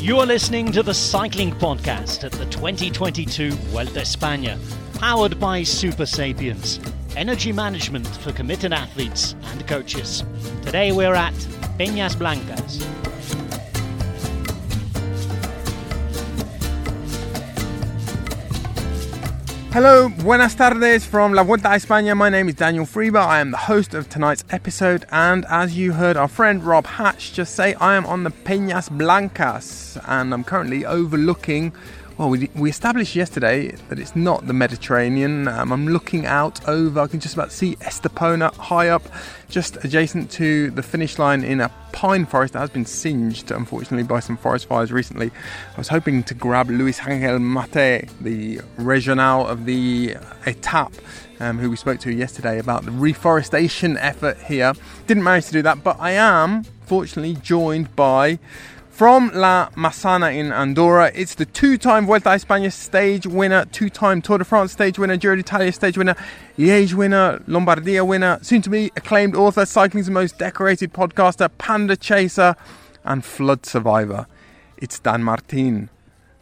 You're listening to the Cycling Podcast at the 2022 Vuelta España, powered by Supersapiens, energy management for committed athletes and coaches. Today we're at Peñas Blancas. Hello, buenas tardes from La Vuelta a España. My name is Daniel Friebe. I am the host of tonight's episode, and as you heard our friend Rob Hatch just say, I am on the Peñas Blancas, and I'm currently overlooking well, we, we established yesterday that it's not the Mediterranean. Um, I'm looking out over, I can just about see Estepona high up, just adjacent to the finish line in a pine forest that has been singed, unfortunately, by some forest fires recently. I was hoping to grab Luis Angel Mate, the regional of the Etape, um, who we spoke to yesterday about the reforestation effort here. Didn't manage to do that, but I am fortunately joined by from La Massana in Andorra. It's the two time Vuelta a España stage winner, two time Tour de France stage winner, Giro d'Italia stage winner, Liège winner, Lombardia winner, soon to be acclaimed author, cycling's most decorated podcaster, panda chaser, and flood survivor. It's Dan Martin.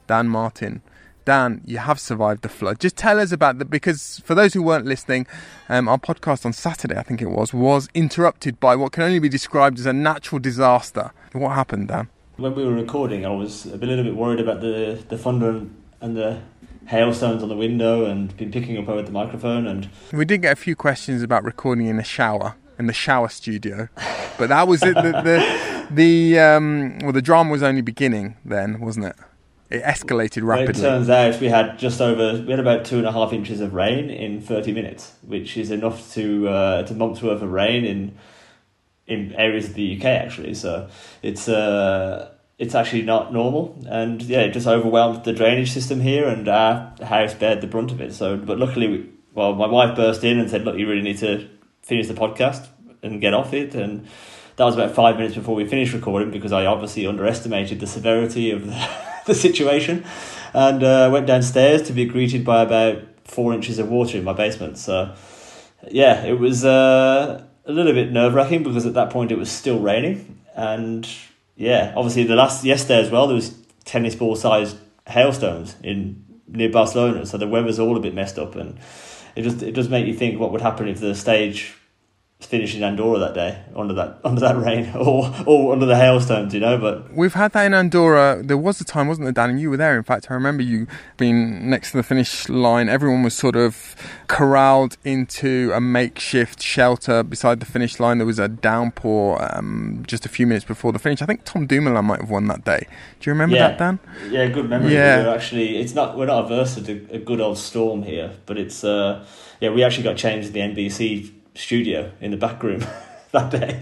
Dan Martin. Dan, you have survived the flood. Just tell us about that because for those who weren't listening, um, our podcast on Saturday, I think it was, was interrupted by what can only be described as a natural disaster. What happened, Dan? When we were recording, I was a little bit worried about the the thunder and, and the hailstones on the window, and been picking up over the microphone. And we did get a few questions about recording in a shower in the shower studio, but that was it. The the, the um, well, the drama was only beginning then, wasn't it? It escalated rapidly. Well, it turns out we had just over we had about two and a half inches of rain in thirty minutes, which is enough to uh, to months worth of rain in in areas of the UK actually. So it's uh, it's actually not normal, and yeah, it just overwhelmed the drainage system here, and our house bared the brunt of it. So, but luckily, we, well, my wife burst in and said, "Look, you really need to finish the podcast and get off it." And that was about five minutes before we finished recording because I obviously underestimated the severity of the, the situation, and uh, went downstairs to be greeted by about four inches of water in my basement. So, yeah, it was. Uh, a little bit nerve wracking because at that point it was still raining, and yeah, obviously the last yesterday as well there was tennis ball sized hailstones in near Barcelona, so the weather's all a bit messed up, and it just it does make you think what would happen if the stage finish in Andorra that day under that under that rain or or under the hailstones, you know. But we've had that in Andorra. There was a time, wasn't there, Dan? And you were there. In fact, I remember you being next to the finish line. Everyone was sort of corralled into a makeshift shelter beside the finish line. There was a downpour um, just a few minutes before the finish. I think Tom Dumoulin might have won that day. Do you remember yeah. that, Dan? Yeah, good memory. Yeah, we're actually, it's not we're not averse to a good old storm here, but it's uh, yeah, we actually got changed in the NBC studio in the back room that day.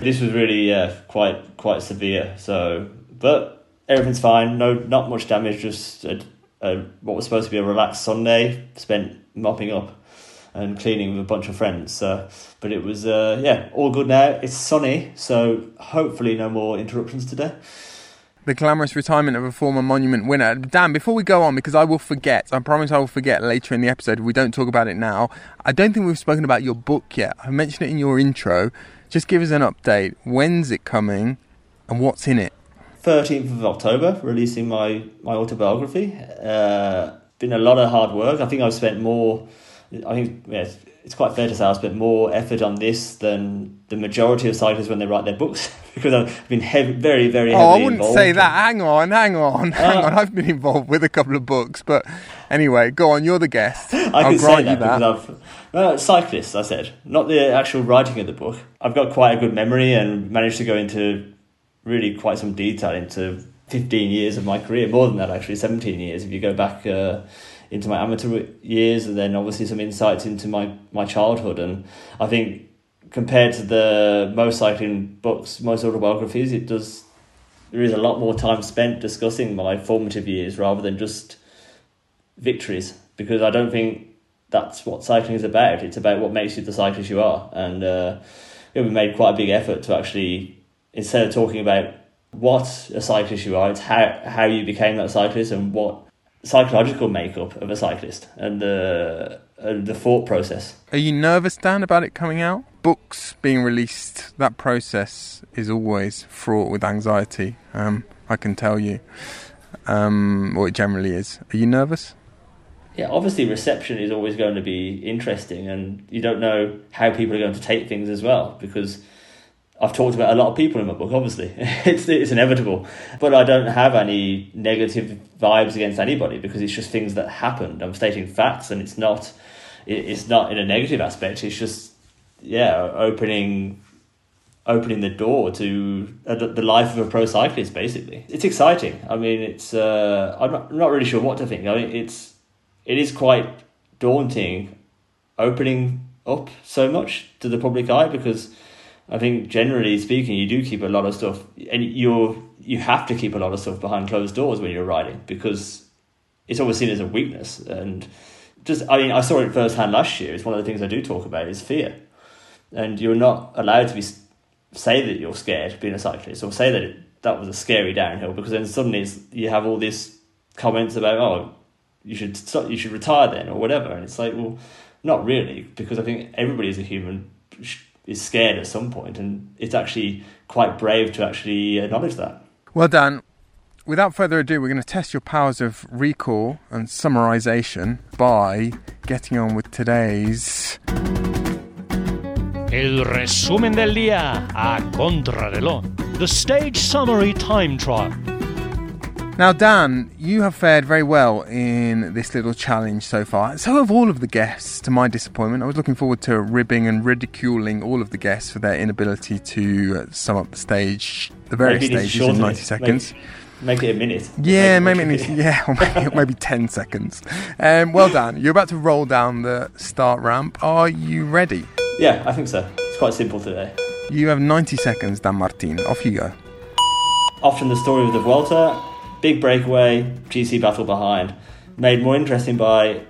this was really uh, quite quite severe. So, but everything's fine. No, not much damage. Just a, a, what was supposed to be a relaxed Sunday spent mopping up and cleaning with a bunch of friends. So, but it was uh, yeah, all good now. It's sunny, so hopefully no more interruptions today the glamorous retirement of a former monument winner. Dan, before we go on, because I will forget, I promise I will forget later in the episode if we don't talk about it now. I don't think we've spoken about your book yet. I mentioned it in your intro. Just give us an update. When's it coming and what's in it? 13th of October, releasing my, my autobiography. Uh, been a lot of hard work. I think I've spent more, I think, yeah, it's quite fair to say I've spent more effort on this than the majority of cyclists when they write their books because I've been heavy, very, very heavily Oh, I wouldn't involved. say that. Hang on, hang on, hang uh, on. I've been involved with a couple of books, but anyway, go on. You're the guest. I I'll can say that, you that. because I've well, cyclists. I said not the actual writing of the book. I've got quite a good memory and managed to go into really quite some detail into 15 years of my career, more than that actually, 17 years if you go back. Uh, into my amateur years, and then obviously some insights into my my childhood. And I think compared to the most cycling books, most autobiographies, it does there is a lot more time spent discussing my formative years rather than just victories because I don't think that's what cycling is about. It's about what makes you the cyclist you are, and uh, we made quite a big effort to actually instead of talking about what a cyclist you are, it's how how you became that cyclist and what psychological makeup of a cyclist and the uh, the thought process. Are you nervous, Dan, about it coming out? Books being released, that process is always fraught with anxiety. Um, I can tell you. Um, or it generally is. Are you nervous? Yeah, obviously reception is always going to be interesting, and you don't know how people are going to take things as well because I've talked about a lot of people in my book. Obviously, it's it's inevitable, but I don't have any negative vibes against anybody because it's just things that happened. I'm stating facts, and it's not it's not in a negative aspect. It's just yeah, opening opening the door to uh, the life of a pro cyclist. Basically, it's exciting. I mean, it's uh, I'm not, not really sure what to think. I mean, it's it is quite daunting opening up so much to the public eye because I think generally speaking, you do keep a lot of stuff, and you're you have to keep a lot of stuff behind closed doors when you're riding because it's always seen as a weakness. And just, I mean, I saw it firsthand last year. It's one of the things I do talk about is fear, and you're not allowed to be say that you're scared being a cyclist or say that it, that was a scary downhill because then suddenly you have all these comments about oh you should stop, you should retire then or whatever, and it's like well, not really because I think everybody is a human is scared at some point, and it's actually quite brave to actually acknowledge that. Well Dan, Without further ado, we're going to test your powers of recall and summarization by getting on with today's. El resumen del día a contrarreloj. The stage summary time trial. Now, Dan, you have fared very well in this little challenge so far. So have all of the guests, to my disappointment. I was looking forward to ribbing and ridiculing all of the guests for their inability to sum up the stage, the various maybe stages in 90 seconds. Make, make, it a minute. Yeah, maybe, maybe yeah, or maybe, maybe 10 seconds. Um, well done. You're about to roll down the start ramp. Are you ready? Yeah, I think so. It's quite simple today. You have 90 seconds, Dan Martin. Off you go. Often the story of the Vuelta big breakaway, GC battle behind. Made more interesting by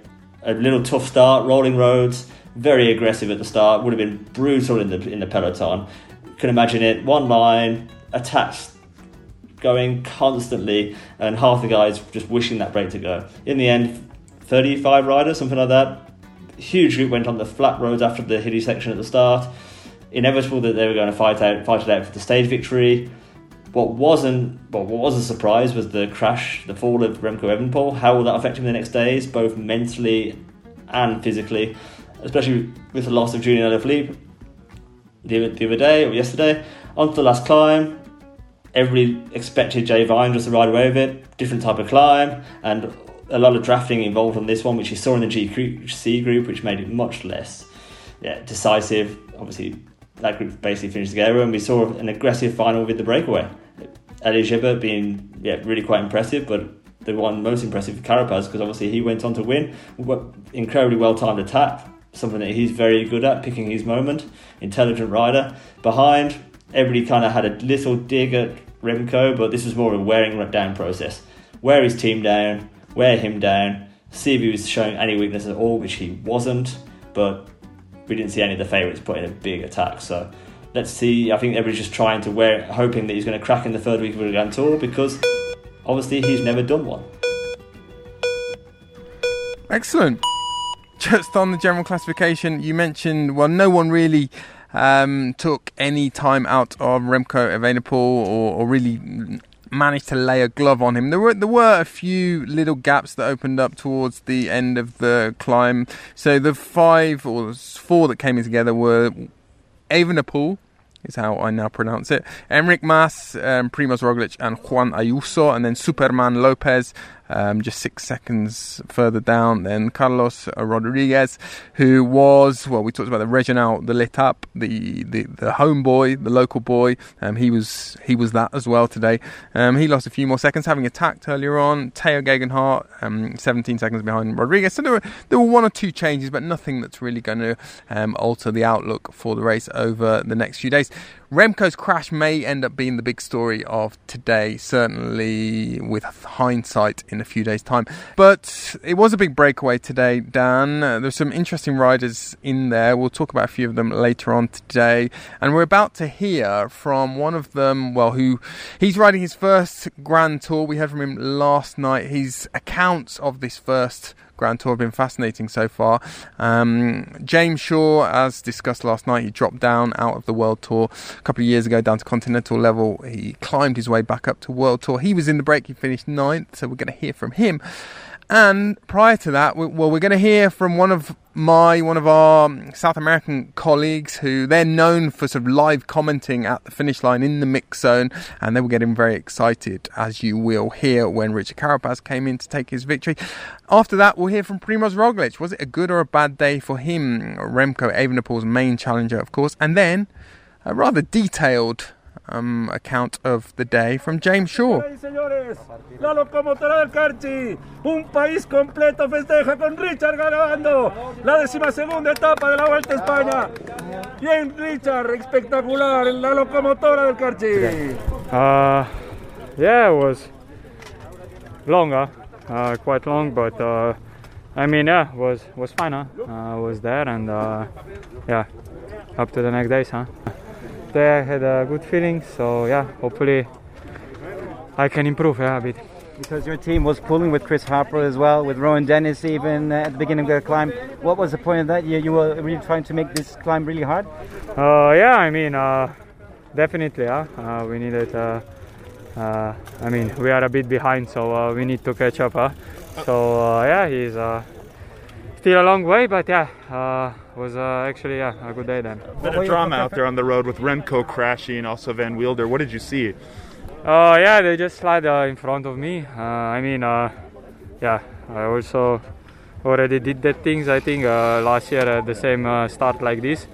a little tough start, rolling roads, very aggressive at the start, would have been brutal in the in the peloton. Can imagine it, one line, attached, going constantly, and half the guys just wishing that break to go. In the end, 35 riders, something like that. Huge group went on the flat roads after the hilly section at the start. Inevitable that they were going to fight out, fight it out for the stage victory. What wasn't, well, what was a surprise was the crash, the fall of Remco Evenepoel. How will that affect him in the next days, both mentally and physically, especially with the loss of Julian Alaphilippe the, the other day or yesterday. On to the last climb, everybody expected Jay Vine just to ride away with it. Different type of climb, and a lot of drafting involved on this one, which you saw in the GC group, which made it much less yeah, decisive. Obviously, that group basically finished together, and we saw an aggressive final with the breakaway. Elie Gesbert being yeah really quite impressive, but the one most impressive Carapaz because obviously he went on to win. Incredibly well timed attack, something that he's very good at, picking his moment. Intelligent rider. Behind, everybody kind of had a little dig at Remco, but this was more of a wearing down process. Wear his team down, wear him down, see if he was showing any weakness at all, which he wasn't, but we didn't see any of the favourites put in a big attack. So let's see. I think everybody's just trying to wear, hoping that he's going to crack in the third week of the Grand Tour because obviously he's never done one. Excellent. Just on the general classification, you mentioned well, no one really um, took any time out of Remco Evenepoel or, or really managed to lay a glove on him. There were there were a few little gaps that opened up towards the end of the climb. So the five or four that came in together were Evenepoel, is how I now pronounce it. Enric Mas, um, Primoz Roglic, and Juan Ayuso, and then Superman Lopez, um, just six seconds further down than Carlos Rodriguez, who was well, we talked about the Regional, the L'Etape, the the the home boy, the local boy. Um, he was he was that as well today. Um, he lost a few more seconds, having attacked earlier on. Tao Geoghegan Hart, um, 17 seconds behind Rodriguez. So there were there were one or two changes, but nothing that's really going to um, alter the outlook for the race over the next few days. Remco's crash may end up being the big story of today, certainly with hindsight in a few days' time. But it was a big breakaway today, Dan. Uh, there's some interesting riders in there. We'll talk about a few of them later on today. And we're about to hear from one of them, well, who he's riding his first Grand Tour. We heard from him last night. His accounts of this first Grand Tour. Have been fascinating so far. Um, James Shaw, as discussed last night, he dropped down out of the World Tour a couple of years ago down to continental level. He climbed his way back up to World Tour. He was in the break. He finished ninth, so we're going to hear from him. And prior to that, well, we're going to hear from one of my, one of our South American colleagues who they're known for sort of live commenting at the finish line in the mix zone. And they were getting very excited, as you will hear when Richard Carapaz came in to take his victory. After that, we'll hear from Primoz Roglic. Was it a good or a bad day for him? Remco Evenepoel's main challenger, of course. And then a rather detailed um, account of the day from James Shaw. La locomotora del Carchi, un país completo festeja con Richard ganando la decimasegunda etapa de la Vuelta a España. Bien, Richard, espectacular, la locomotora del Carchi. Uh, yeah, it was longer, uh, quite long, but uh, I mean, yeah, was was fine. Huh? Uh, was there, and uh, yeah, up to the next days, huh? There I had a good feeling, so yeah, hopefully I can improve yeah, a bit. Because your team was pulling with Chris Harper as well, with Rohan Dennis even uh, at the beginning of the climb. What was the point of that? You, you were really trying to make this climb really hard? Uh, yeah, I mean, uh, definitely, yeah. Uh, we needed, uh, uh, I mean, we are a bit behind, so we need to catch up. Huh? So, yeah, he's still a long way, but yeah, uh, was uh, actually yeah, a good day then. Bit of drama out there on the road with Remco crashing, also Van Wilder. What did you see? Uh, yeah, they just slid uh, in front of me. Uh, I mean, uh, yeah, I also already did that things. I think uh, last year at the same uh, start like this.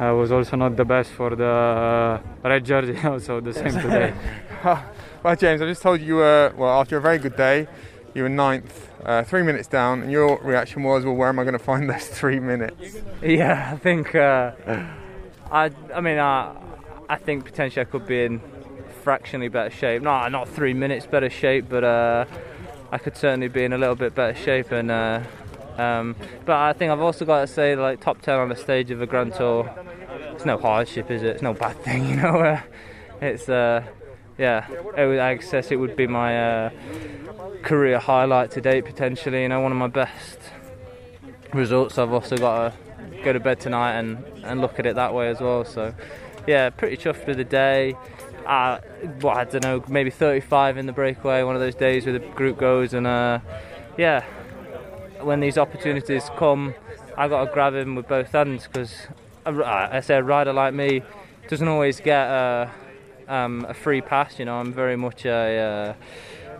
I was also not the best for the red jersey, also the same today. well, James, I just told you, well, after a very good day, you were ninth, uh, three minutes down, and your reaction was, "Well, where am I going to find those three minutes?" Yeah, I think. Uh, I, I mean, uh, I think potentially I could be in fractionally better shape. No, not three minutes better shape, but uh, I could certainly be in a little bit better shape. And uh, um, but I think I've also got to say, like top ten on the stage of a Grand Tour, it's no hardship, is it? It's no bad thing, you know. Uh, it's yeah, I guess it would be my uh, career highlight to date potentially. You know, one of my best results. I've also got to go to bed tonight and, and look at it that way as well. So, yeah, pretty chuffed with the day. Uh, well, I don't know, maybe 35 in the breakaway. One of those days where the group goes and uh, yeah, when these opportunities come, I got to grab them with both hands because I say a rider like me doesn't always get. Uh, um, a free pass. You know, I'm very much a, uh,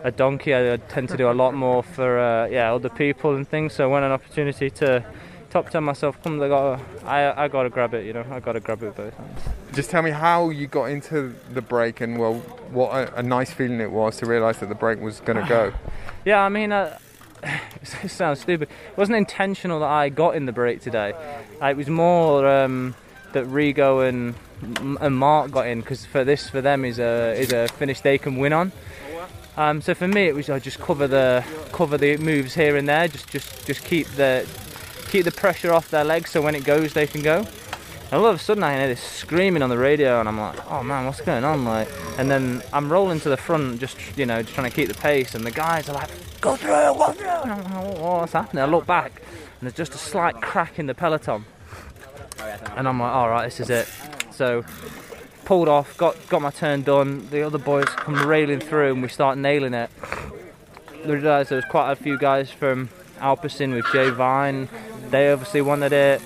a donkey. I tend to do a lot more for uh, yeah other people and things. So when an opportunity to top ten myself comes, I got I I got to grab it. You know, I got to grab it with both hands. Just tell me how you got into the break and well, what a, a nice feeling it was to realise that the break was going to go. yeah, I mean. Uh, it sounds stupid. It wasn't intentional that I got in the break today. It was more um, that Rigo and and Mark got in because for this for them is a is a finish they can win on. Um, so for me it was I just cover the cover the moves here and there, just just just keep the keep the pressure off their legs so when it goes they can go. And all of a sudden I hear this screaming on the radio and I'm like, oh man, what's going on? Like, and then I'm rolling to the front, just you know, just trying to keep the pace, and the guys are like, go through, go through. And I'm like, what's happening? I look back and there's just a slight crack in the peloton, and I'm like, all right, this is it. So pulled off, got got my turn done. The other boys come railing through, and we start nailing it. We realised there was quite a few guys from Alpecin with Jay Vine. They obviously wanted it.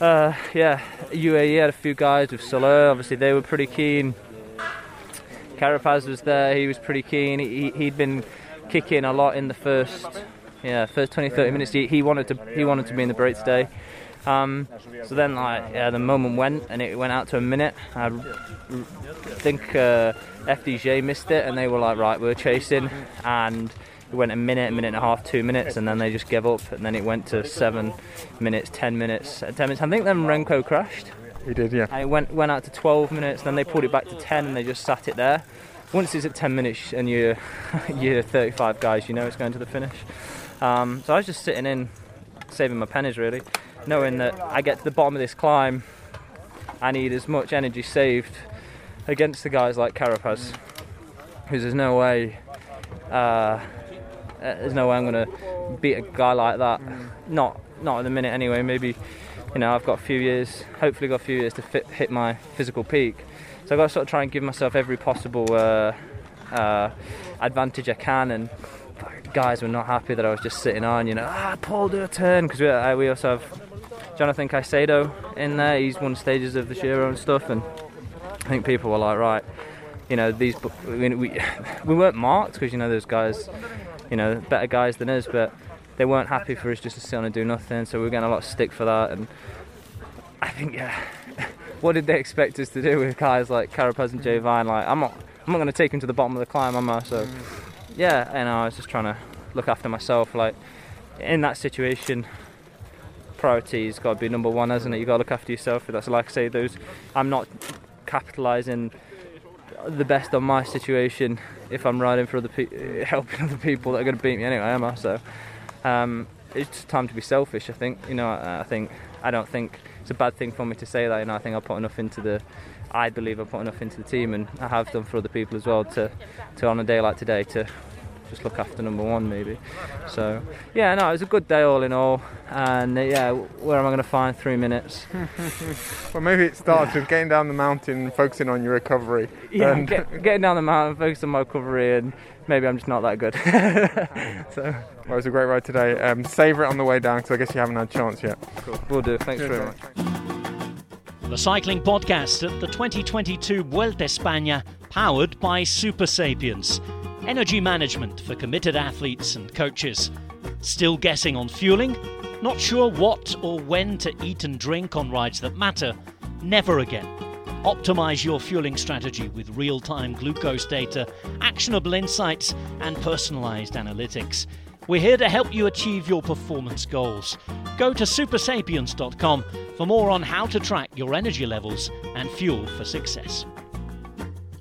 Uh, yeah, UAE had a few guys with Soler. Obviously, they were pretty keen. Carapaz was there. He was pretty keen. He, he'd been kicking a lot in the first, yeah, first 20, 30 minutes. He, he wanted to he wanted to be in the break today. Um, so then, like, yeah, the moment went and it went out to a minute. I think uh, FDJ missed it, and they were like, right, we're chasing, and it went a minute, a minute and a half, two minutes, and then they just gave up, and then it went to seven minutes, ten minutes, uh, ten minutes. I think then Remco crashed. He did, yeah. And it went went out to 12 minutes, then they pulled it back to 10, and they just sat it there. Once it's at 10 minutes and you're you're 35 guys, you know it's going to the finish. Um, so I was just sitting in, saving my pennies really knowing that I get to the bottom of this climb, I need as much energy saved against the guys like Carapaz, because there's no way, uh, there's no way I'm going to beat a guy like that. Not not at the minute anyway. Maybe you know I've got a few years. Hopefully got a few years to fit, hit my physical peak. So I've got to sort of try and give myself every possible uh, uh, advantage I can. And guys were not happy that I was just sitting on. You know, ah, Paul, do a turn because we, uh, we also have Jonathan Caicedo in there. He's won stages of the Giro and stuff, and I think people were like, right, you know, these I mean, we we weren't marked because you know those guys, you know, better guys than us, but they weren't happy for us just to sit on and do nothing. So we were getting a lot of stick for that, and I think yeah, what did they expect us to do with guys like Carapaz and Jay Vine? Like I'm not I'm not going to take him to the bottom of the climb, am I? So mm. yeah, and I was just trying to look after myself. Like in that situation, priority's got to be number one, hasn't it? You got to look after yourself. That's like I say, those I'm not capitalising the best on my situation if I'm riding for other pe- helping other people that are going to beat me anyway, am I? So um, it's time to be selfish. I think you know. I, I think I don't think it's a bad thing for me to say that. You know, I think I put enough into the. I believe I put enough into the team, and I have done for other people as well. To, to on a day like today, to just look after number one maybe. So yeah, no, it was a good day all in all, and uh, yeah, where am I going to find three minutes? well, maybe it starts with getting down the mountain and focusing on your recovery. Yeah, and get, getting down the mountain, focusing on my recovery, and maybe I'm just not that good. so well, it was a great ride today. Um, Savour it on the way down because I guess you haven't had a chance yet. cool. we'll do. Thanks Cheers, very much. The cycling podcast at the 2022 Vuelta España, powered by Supersapiens. Energy management for committed athletes and coaches. Still guessing on fueling? Not sure what or when to eat and drink on rides that matter? Never again. Optimize your fueling strategy with real time glucose data, actionable insights, and personalized analytics. We're here to help you achieve your performance goals. Go to supersapiens.com for more on how to track your energy levels and fuel for success.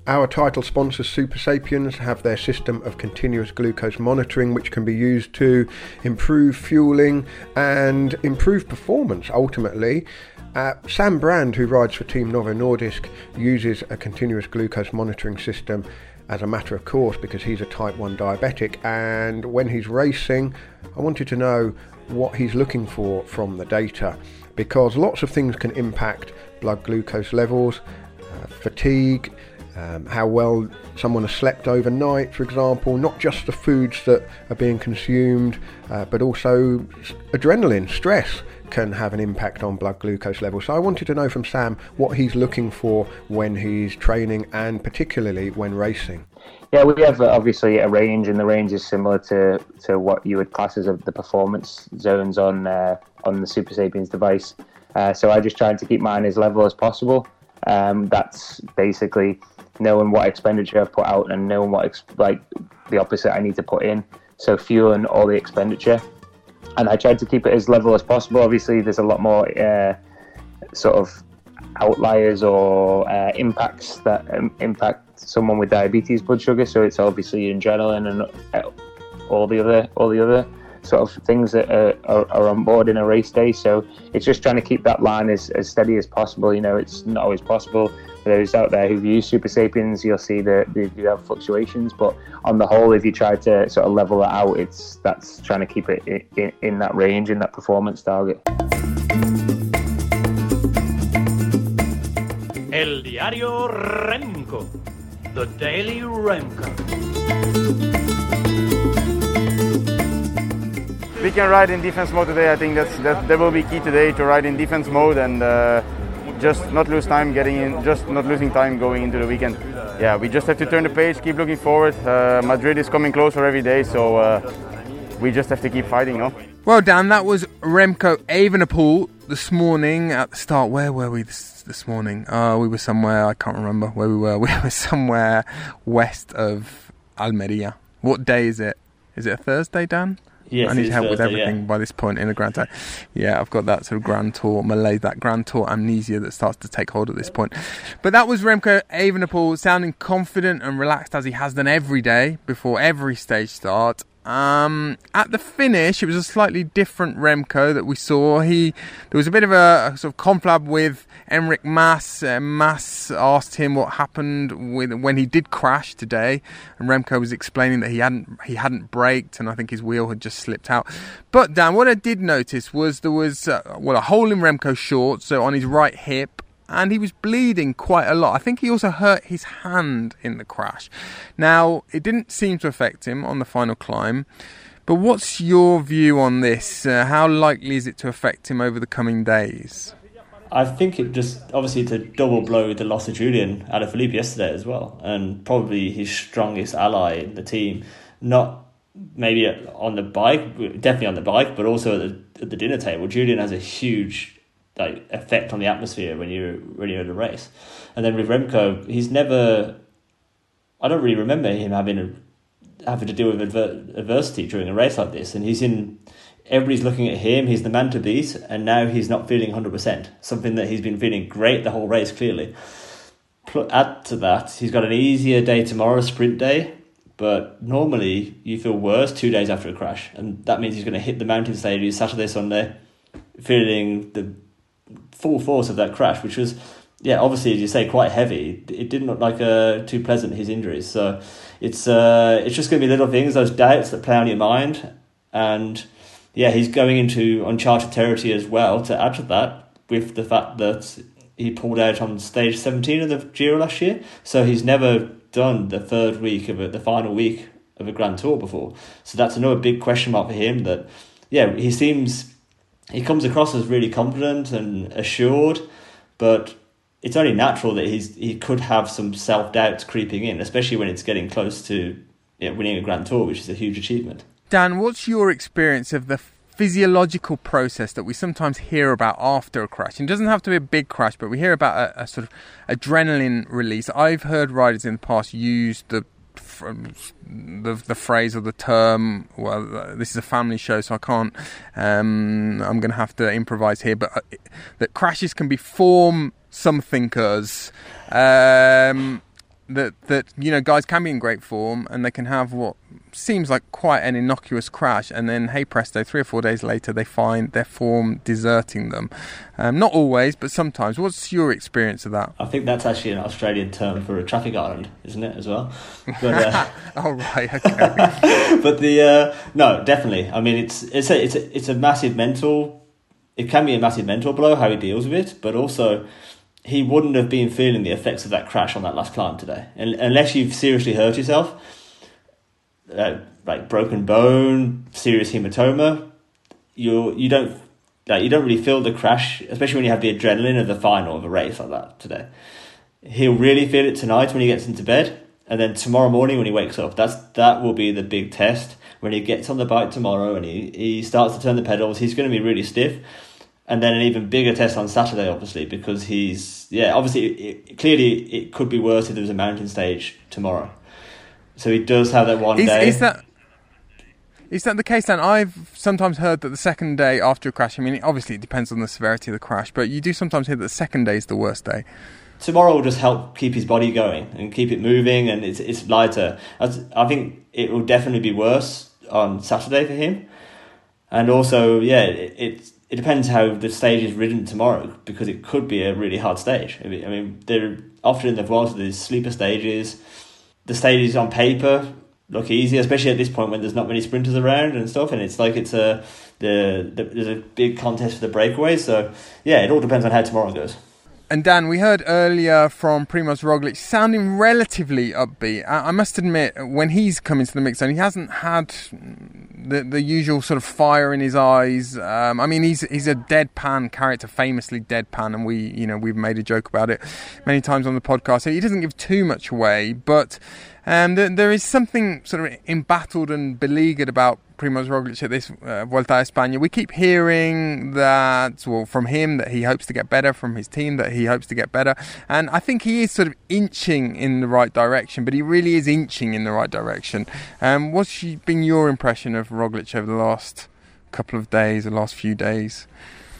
Our title sponsors Supersapiens have their system of continuous glucose monitoring, which can be used to improve fueling and improve performance ultimately. Uh, Sam Brand, who rides for Team Novo Nordisk, uses a continuous glucose monitoring system as a matter of course because he's a type 1 diabetic. And when he's racing, I wanted to know what he's looking for from the data because lots of things can impact blood glucose levels, uh, fatigue, um, how well someone has slept overnight, for example, not just the foods that are being consumed, uh, but also adrenaline, stress can have an impact on blood glucose levels. So I wanted to know from Sam what he's looking for when he's training and particularly when racing. Yeah, we have uh, obviously a range, and the range is similar to, to what you would class as the performance zones on uh, on the Supersapiens device. Uh, so I just trying to keep mine as level as possible. Um, that's basically knowing what expenditure I've put out and knowing what like the opposite I need to put in. So fueling all the expenditure, and I tried to keep it as level as possible. Obviously, there's a lot more uh, sort of outliers or uh, impacts that um, impact someone with diabetes blood sugar. So it's obviously adrenaline and uh, all the other all the other sort of things that are, are, are on board in a race day. So it's just trying to keep that line as, as steady as possible. You know, it's not always possible. For those out there who've used Supersapiens, you'll see that they do have fluctuations. But on the whole, if you try to sort of level that out, it's that's trying to keep it in, in, that range, in that performance target. El diario Remco. The Daily Remco. We can ride in defense mode today. I think that's that, that will be key today to ride in defense mode and uh, just not lose time getting in, just not losing time going into the weekend. Yeah, we just have to turn the page, keep looking forward. Uh, Madrid is coming closer every day, so uh, we just have to keep fighting, no? Well, Dan, that was Remco Evenepoel this morning at the start. Where were we this, this morning? Uh, we were somewhere, I can't remember where we were. We were somewhere west of Almeria. What day is it? Is it a Thursday, Dan? Yes, I need help with everything yeah. by this point in the Grand Tour. Yeah, I've got that sort of Grand Tour Malay, that Grand Tour amnesia that starts to take hold at this point. But that was Remco Evenepoel sounding confident and relaxed as he has done every day before every stage start. Um, at the finish, it was a slightly different Remco that we saw. He there was a bit of a, a sort of conflab with Enric Mas. Uh, asked him what happened with when he did crash today, and Remco was explaining that he hadn't he hadn't braked, and I think his wheel had just slipped out. But Dan, what I did notice was there was uh, well a hole in Remco's shorts, so on his right hip, and he was bleeding quite a lot. I think he also hurt his hand in the crash. Now, it didn't seem to affect him on the final climb, but what's your view on this? Uh, how likely is it to affect him over the coming days? I think it just obviously it's a double blow with the loss of Julian Alaphilippe yesterday as well, and probably his strongest ally in the team. Not maybe on the bike, definitely on the bike, but also at the, at the dinner table. Julian has a huge like effect on the atmosphere when you're when you're at a race. And then with Remco, he's never. I don't really remember him having a, having to deal with adver- adversity during a race like this, and he's in. Everybody's looking at him. He's the man to beat, and now he's not feeling hundred percent. Something that he's been feeling great the whole race, clearly. Add to that, he's got an easier day tomorrow, sprint day, but normally you feel worse two days after a crash, and that means he's going to hit the mountain stages Saturday, Sunday, feeling the full force of that crash, which was, yeah, obviously as you say, quite heavy. It didn't look like uh, too pleasant his injuries. So it's uh, it's just going to be little things, those doubts that play on your mind, and yeah, he's going into uncharted territory as well. To add to that, with the fact that he pulled out on stage seventeen of the Giro last year, so he's never done the third week of a, the final week of a Grand Tour before. So that's another big question mark for him. That yeah, he seems he comes across as really confident and assured, but it's only natural that he's he could have some self doubts creeping in, especially when it's getting close to you know, winning a Grand Tour, which is a huge achievement. Dan, what's your experience of the physiological process that we sometimes hear about after a crash? And it doesn't have to be a big crash, but we hear about a, a sort of adrenaline release. I've heard riders in the past use the the the phrase or the term. Well, uh, this is a family show, so I can't. Um, I'm going to have to improvise here. But uh, that crashes can be form somethingers. Um, that that you know guys can be in great form and they can have what seems like quite an innocuous crash and then hey presto three or four days later they find their form deserting them. Um, not always but sometimes. What's your experience of that? I think that's actually an australian term for a traffic island isn't it as well? But, uh, oh right okay. But the uh, no definitely. I mean it's it's a, it's a, it's a massive mental it can be a massive mental blow how he deals with it but also he wouldn't have been feeling the effects of that crash on that last climb today. And unless you've seriously hurt yourself, uh, like broken bone, serious hematoma, you you don't like you don't really feel the crash, especially when you have the adrenaline of the final of a race like that today. He'll really feel it tonight when he gets into bed, and then tomorrow morning when he wakes up. That's that will be the big test when he gets on the bike tomorrow and he, he starts to turn the pedals. He's going to be really stiff and then an even bigger test on Saturday, obviously, because he's yeah, obviously, it, clearly it could be worse if there was a mountain stage tomorrow. So he does have that one is, day. Is that is that the case? Then I've sometimes heard that the second day after a crash. I mean, obviously it depends on the severity of the crash, but you do sometimes hear that the second day is the worst day. Tomorrow will just help keep his body going and keep it moving, and it's it's lighter. I think it will definitely be worse on Saturday for him, and also yeah, it, it's it depends how the stage is ridden tomorrow because it could be a really hard stage. I mean, they're often in the Vuelta there's sleeper stages. The stages on paper look easy, especially at this point when there's not many sprinters around and stuff. And it's like it's a the, the there's a big contest for the breakaways. So yeah, it all depends on how tomorrow goes. And Dan, we heard earlier from Primoz Roglic sounding relatively upbeat. I, I must admit, when he's come into the mix, and he hasn't had the the usual sort of fire in his eyes. Um, I mean, he's he's a deadpan character, famously deadpan, and we you know we've made a joke about it many times on the podcast. So he doesn't give too much away, but um, there, there is something sort of embattled and beleaguered about Primoz Roglic at this uh, Vuelta a España. We keep hearing that, well, from him that he hopes to get better, from his team that he hopes to get better, and I think he is sort of inching in the right direction. But he really is inching in the right direction. Um, what's been your impression of Roglic over the last couple of days, the last few days?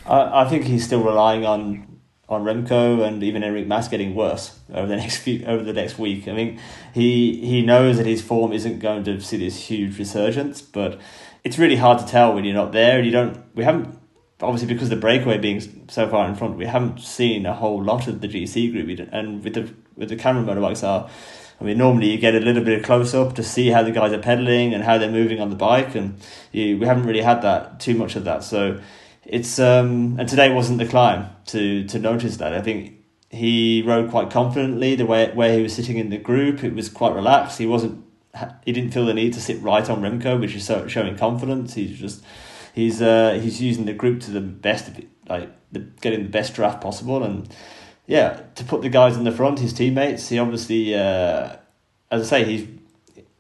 I, I think he's still relying on on Remco and even Enric Mas getting worse over the next few over the next week. I mean, he he knows that his form isn't going to see this huge resurgence, but it's really hard to tell when you're not there and you don't. We haven't obviously because the breakaway being so far in front, we haven't seen a whole lot of the GC group, and with the with the camera motorbikes are. I mean, normally you get a little bit of close up to see how the guys are pedaling and how they're moving on the bike, and you, we haven't really had that too much of that. So it's um, and today wasn't the climb to to notice that. I think he rode quite confidently the way where he was sitting in the group. It was quite relaxed. He wasn't he didn't feel the need to sit right on Remco, which is so, showing confidence. He's just he's uh, he's using the group to the best of it, like the, getting the best draft possible, and yeah, to put the guys in the front, his teammates. He obviously, uh, as I say, he's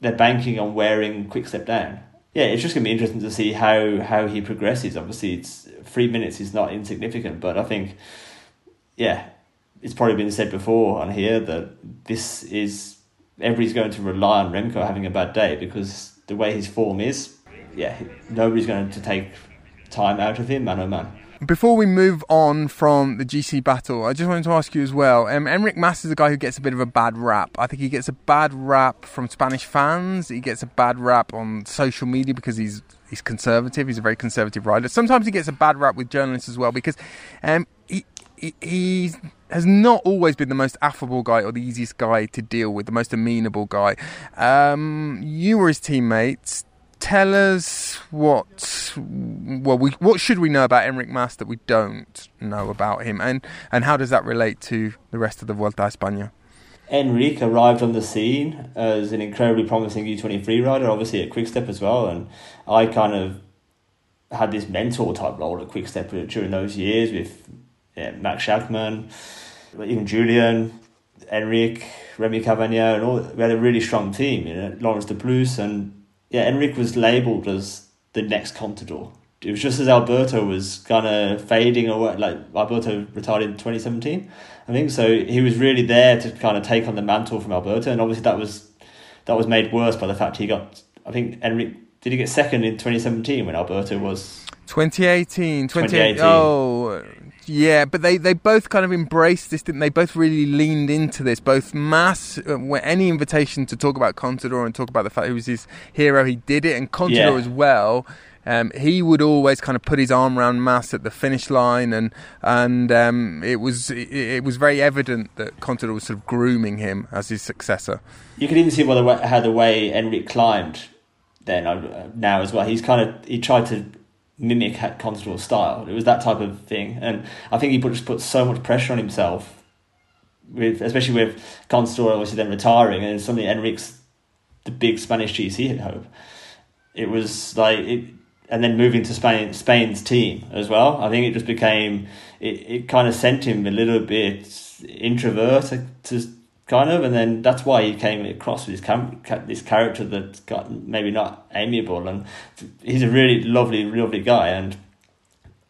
they're banking on wearing quick step down. Yeah, it's just gonna be interesting to see how how he progresses. Obviously, it's three minutes is not insignificant, but I think, yeah, it's probably been said before on here that this is everybody's going to rely on Remco having a bad day because the way his form is, yeah, nobody's going to take time out of him, man oh man. Before we move on from the GC battle, I just wanted to ask you as well. Um, Enric Mas is a guy who gets a bit of a bad rap. I think he gets a bad rap from Spanish fans. He gets a bad rap on social media because he's he's conservative. He's a very conservative rider. Sometimes he gets a bad rap with journalists as well because um, he, he, has not always been the most affable guy or the easiest guy to deal with, the most amenable guy. Um, you were his teammates tell us what well we what should we know about Enric Mas that we don't know about him and and how does that relate to the rest of the Vuelta a España? Enric arrived on the scene as an incredibly promising U23 rider, obviously at Quickstep as well, and I kind of had this mentor type role at Quickstep during those years with yeah, Max Schachmann, even Julian, Enric, Rémi Cavagna, and all. We had a really strong team, you know, Laurens de Plus and yeah, Enric was labelled as the next Contador. It was just as Alberto was kind of fading away, like Alberto retired in 2017, I think. So he was really there to kind of take on the mantle from Alberto, and obviously that was that was made worse by the fact he got. I think Enric did he get second in 2017 when Alberto was 2018, 2018. Oh, yeah, but they, they both kind of embraced this, didn't they? Both really leaned into this. Both Mas, uh, any invitation to talk about Contador and talk about the fact he was his hero, he did it, and Contador yeah. as well. Um, he would always kind of put his arm around Mas at the finish line, and and um, it was it, it, was very evident that Contador was sort of grooming him as his successor. You can even see by the way, how the way Enric climbed then uh, now as well. He's kind of he tried to mimic Contador's style. It was that type of thing, and I think he put, just put so much pressure on himself, with especially with Contador obviously then retiring, and suddenly Enric's the big Spanish GC hit hope. It was like it, and then moving to Spain, Spain's team as well. I think it just became it, it kind of sent him a little bit introvert to kind of, and then that's why he came across with his cam- this character that's got maybe not amiable, and he's a really lovely, lovely guy, and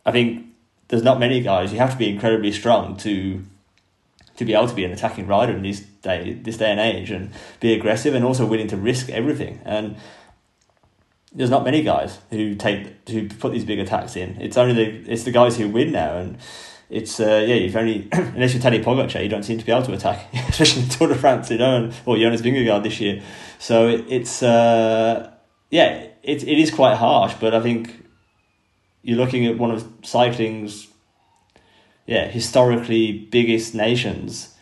I think there's not many guys. You have to be incredibly strong to to be able to be an attacking rider in this day this day and age, and be aggressive, and also willing to risk everything, and. There's not many guys who take who put these big attacks in. It's only the it's the guys who win now, and it's uh, yeah, you've only unless you're Tadej Pogacar, you don't seem to be able to attack, especially in Tour de France, you know, and, or Jonas Vingegaard this year. So it, it's uh, yeah, it it is quite harsh, but I think you're looking at one of cycling's yeah historically biggest nations.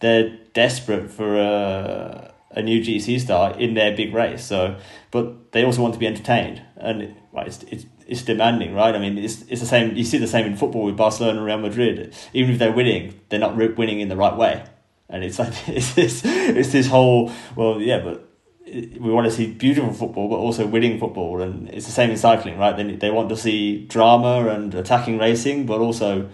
They're desperate for a a new GC star in their big race. So, but they also want to be entertained, and right, it's, it's it's demanding, right? I mean, it's it's the same. You see the same in football with Barcelona and Real Madrid. Even if they're winning, they're not winning in the right way, and it's like it's this it's this whole well, yeah, but we want to see beautiful football, but also winning football, and it's the same in cycling, right? They they want to see drama and attacking racing, but also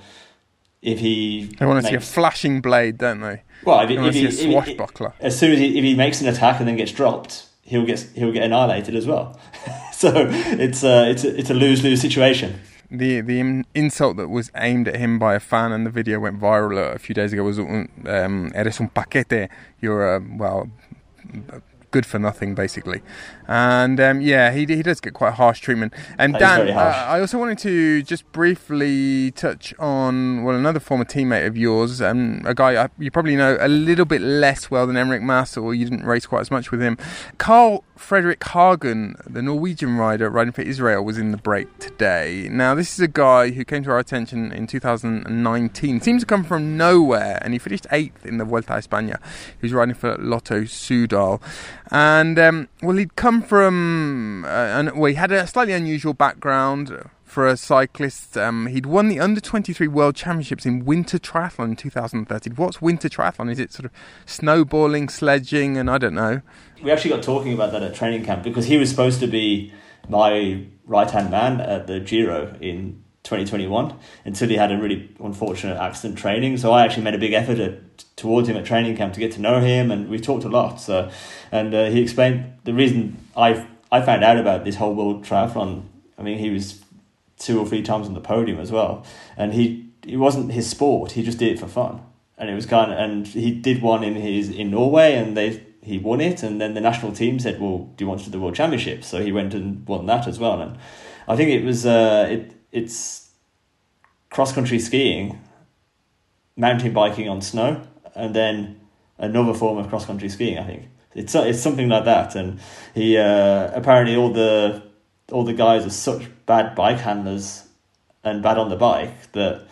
if he they want to makes, see a flashing blade, don't they? Well, if, they if, he, if, swashbuckler. as soon as he, if he makes an attack and then gets dropped, he'll get he'll get annihilated as well. so it's a, it's a, it's a lose lose situation. The the insult that was aimed at him by a fan and the video went viral a few days ago was um, "Eres un paquete." You're a well good for nothing, basically. And um, yeah, he, he does get quite harsh treatment. And That Dan, uh, I also wanted to just briefly touch on well another former teammate of yours, um, a guy you probably know a little bit less well than Enric Mas, or you didn't race quite as much with him. Carl Fredrik Hagen, the Norwegian rider riding for Israel, was in the break today. Now this is a guy who came to our attention in 2019. Seems to come from nowhere, and he finished eighth in the Vuelta a España. He was riding for Lotto Soudal, and um, well, he'd come from uh, well, he had a slightly unusual background for a cyclist. Um, he'd won the under 23 World Championships in winter triathlon in 2013. What's winter triathlon? Is it sort of snowballing, sledging, and I don't know? We actually got talking about that at training camp because he was supposed to be my right hand man at the Giro in 2021 until he had a really unfortunate accident training. So I actually made a big effort at, towards him at training camp to get to know him, and we talked a lot. So, and uh, he explained the reason I I found out about this whole world triathlon. I mean, he was two or three times on the podium as well, and he it wasn't his sport. He just did it for fun, and it was kind of and he did one in his in Norway, and they he won it, and then the national team said, "Well, do you want to do the world championship?" So he went and won that as well, and I think it was uh, it it's cross country skiing, mountain biking on snow, and then another form of cross country skiing. I think it's it's something like that, and he uh, apparently all the all the guys are such bad bike handlers and bad on the bike that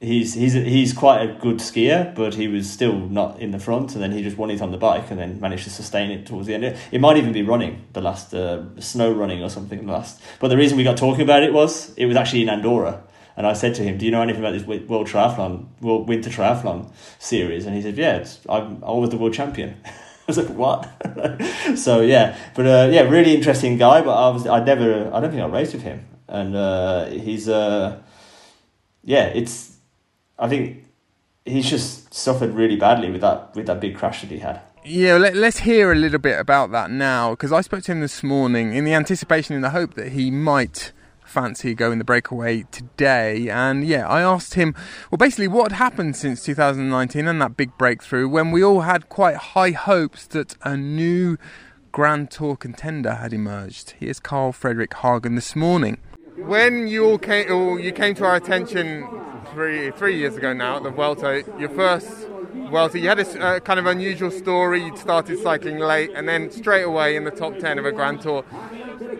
he's he's he's quite a good skier, but he was still not in the front, and then he just won it on the bike, and then managed to sustain it towards the end. It might even be running the last uh, snow running or something last. But the reason we got talking about it was it was actually in Andorra, and I said to him, "Do you know anything about this world triathlon, world winter triathlon series?" And he said, "Yeah, I'm I was the world champion." I was like, "What?" so yeah, but uh, yeah, really interesting guy. But I was I never I don't think I raced with him, and uh, he's uh, yeah, it's I think he's just suffered really badly with that with that big crash that he had. Yeah, let, us hear a little bit about that now because I spoke to him this morning in the anticipation, in the hope that he might fancy going the breakaway today. And yeah, I asked him, well, basically, what happened since 2019 and that big breakthrough when we all had quite high hopes that a new Grand Tour contender had emerged. Here's Carl Fredrik Hagen this morning. When you all came, you came to our attention three three years ago now at the Vuelta, your first Vuelta, you had a uh, kind of unusual story. You'd started cycling late, and then straight away in the top ten of a Grand Tour.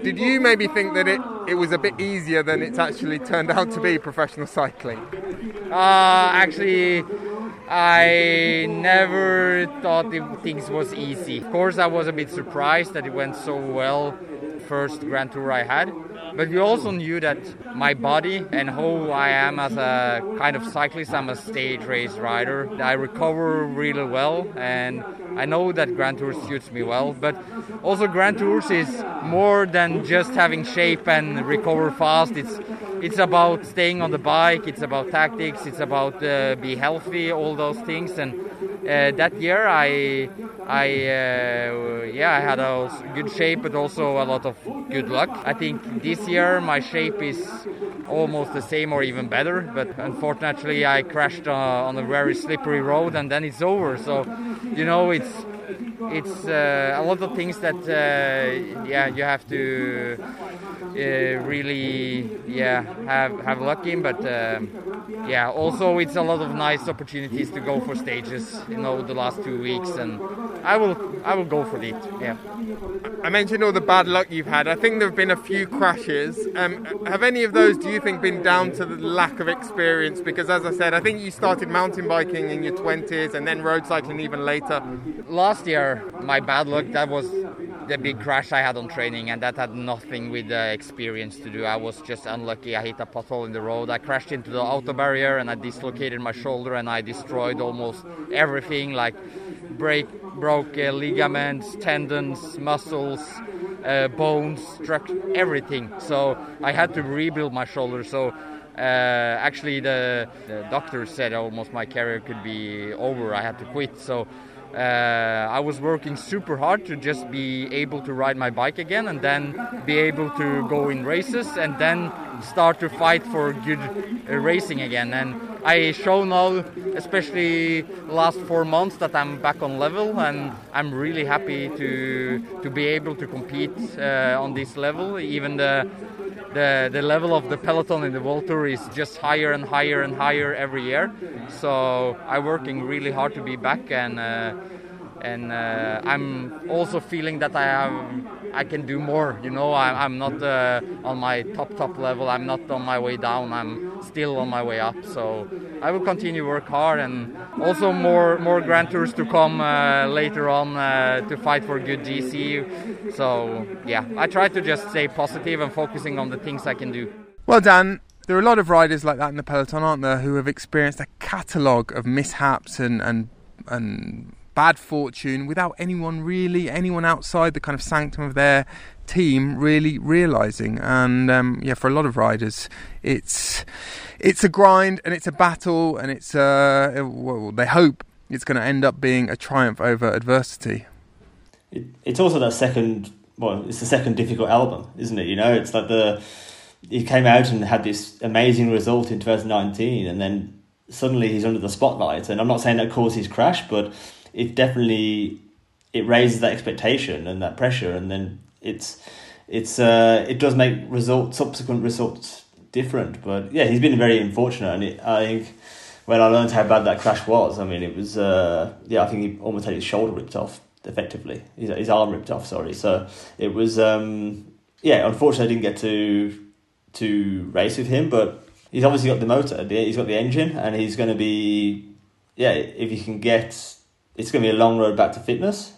Did you maybe think that it, it was a bit easier than it's actually turned out to be professional cycling? Uh, actually, I never thought it, things was easy. Of course, I was a bit surprised that it went so well. First Grand Tour I had, but we also knew that my body and who I am as a kind of cyclist, I'm a stage race rider. I recover really well, and I know that Grand Tour suits me well. But also, Grand Tours is more than just having shape and recover fast. It's it's about staying on the bike. It's about tactics. It's about uh, be healthy. All those things. And uh, that year, I I uh, yeah I had a good shape, but also a lot of good luck. I think this year my shape is almost the same or even better. But unfortunately, I crashed uh, on a very slippery road, and then it's over. So you know it's it's uh, a lot of things that uh, yeah you have to uh, really yeah have have luck in but um, yeah also it's a lot of nice opportunities to go for stages you know the last two weeks and I will I will go for it yeah I mentioned all the bad luck you've had. I think there have been a few crashes. Um, have any of those, do you think, been down to the lack of experience? Because, as I said, I think you started mountain biking in your 20s and then road cycling even later. last year my bad luck that was the big crash I had on training and that had nothing with the experience to do. I was just unlucky. I hit a pothole in the road. I crashed into the auto barrier and I dislocated my shoulder and I destroyed almost everything like break broke uh, ligaments tendons muscles uh, bones struck everything. So I had to rebuild my shoulder. So uh, actually the, the doctor said almost my career could be over. I had to quit. So uh, I was working super hard to just be able to ride my bike again and then be able to go in races and then start to fight for good uh, racing again. And I show now, especially last four months, that I'm back on level and I'm really happy to to be able to compete uh, on this level. Even the the, the level of the peloton in the World Tour is just higher and higher and higher every year. So I'm working really hard to be back, and uh, and uh, I'm also feeling that I have I can do more. You know, I, I'm not uh, on my top top level. I'm not on my way down. I'm still on my way up. So I will continue work hard, and also more more Grand Tours to come uh, later on uh, to fight for good GC. So yeah, I try to just stay positive and focusing on the things I can do. Well, Dan, there are a lot of riders like that in the peloton, aren't there, who have experienced a catalogue of mishaps and and and bad fortune without anyone really, anyone outside the kind of sanctum of their team really realizing. And um, yeah, for a lot of riders, it's it's a grind and it's a battle, and it's uh, well, they hope it's going to end up being a triumph over adversity. It, it's also that second. Well, it's the second difficult album, isn't it? You know, it's like the he came out and had this amazing result in 2019, and then suddenly he's under the spotlight. And I'm not saying that caused his crash, but it definitely it raises that expectation and that pressure, and then it's it's uh, it does make result subsequent results different. But yeah, he's been very unfortunate, and it, I think when I learned how bad that crash was, I mean, it was uh, yeah, I think he almost had his shoulder ripped off effectively, his, his arm ripped off. Sorry, so it was um, yeah, unfortunately, I didn't get to to race with him, but he's obviously got the motor, he's got the engine, and he's going to be yeah, if he can get it's going to be a long road back to fitness.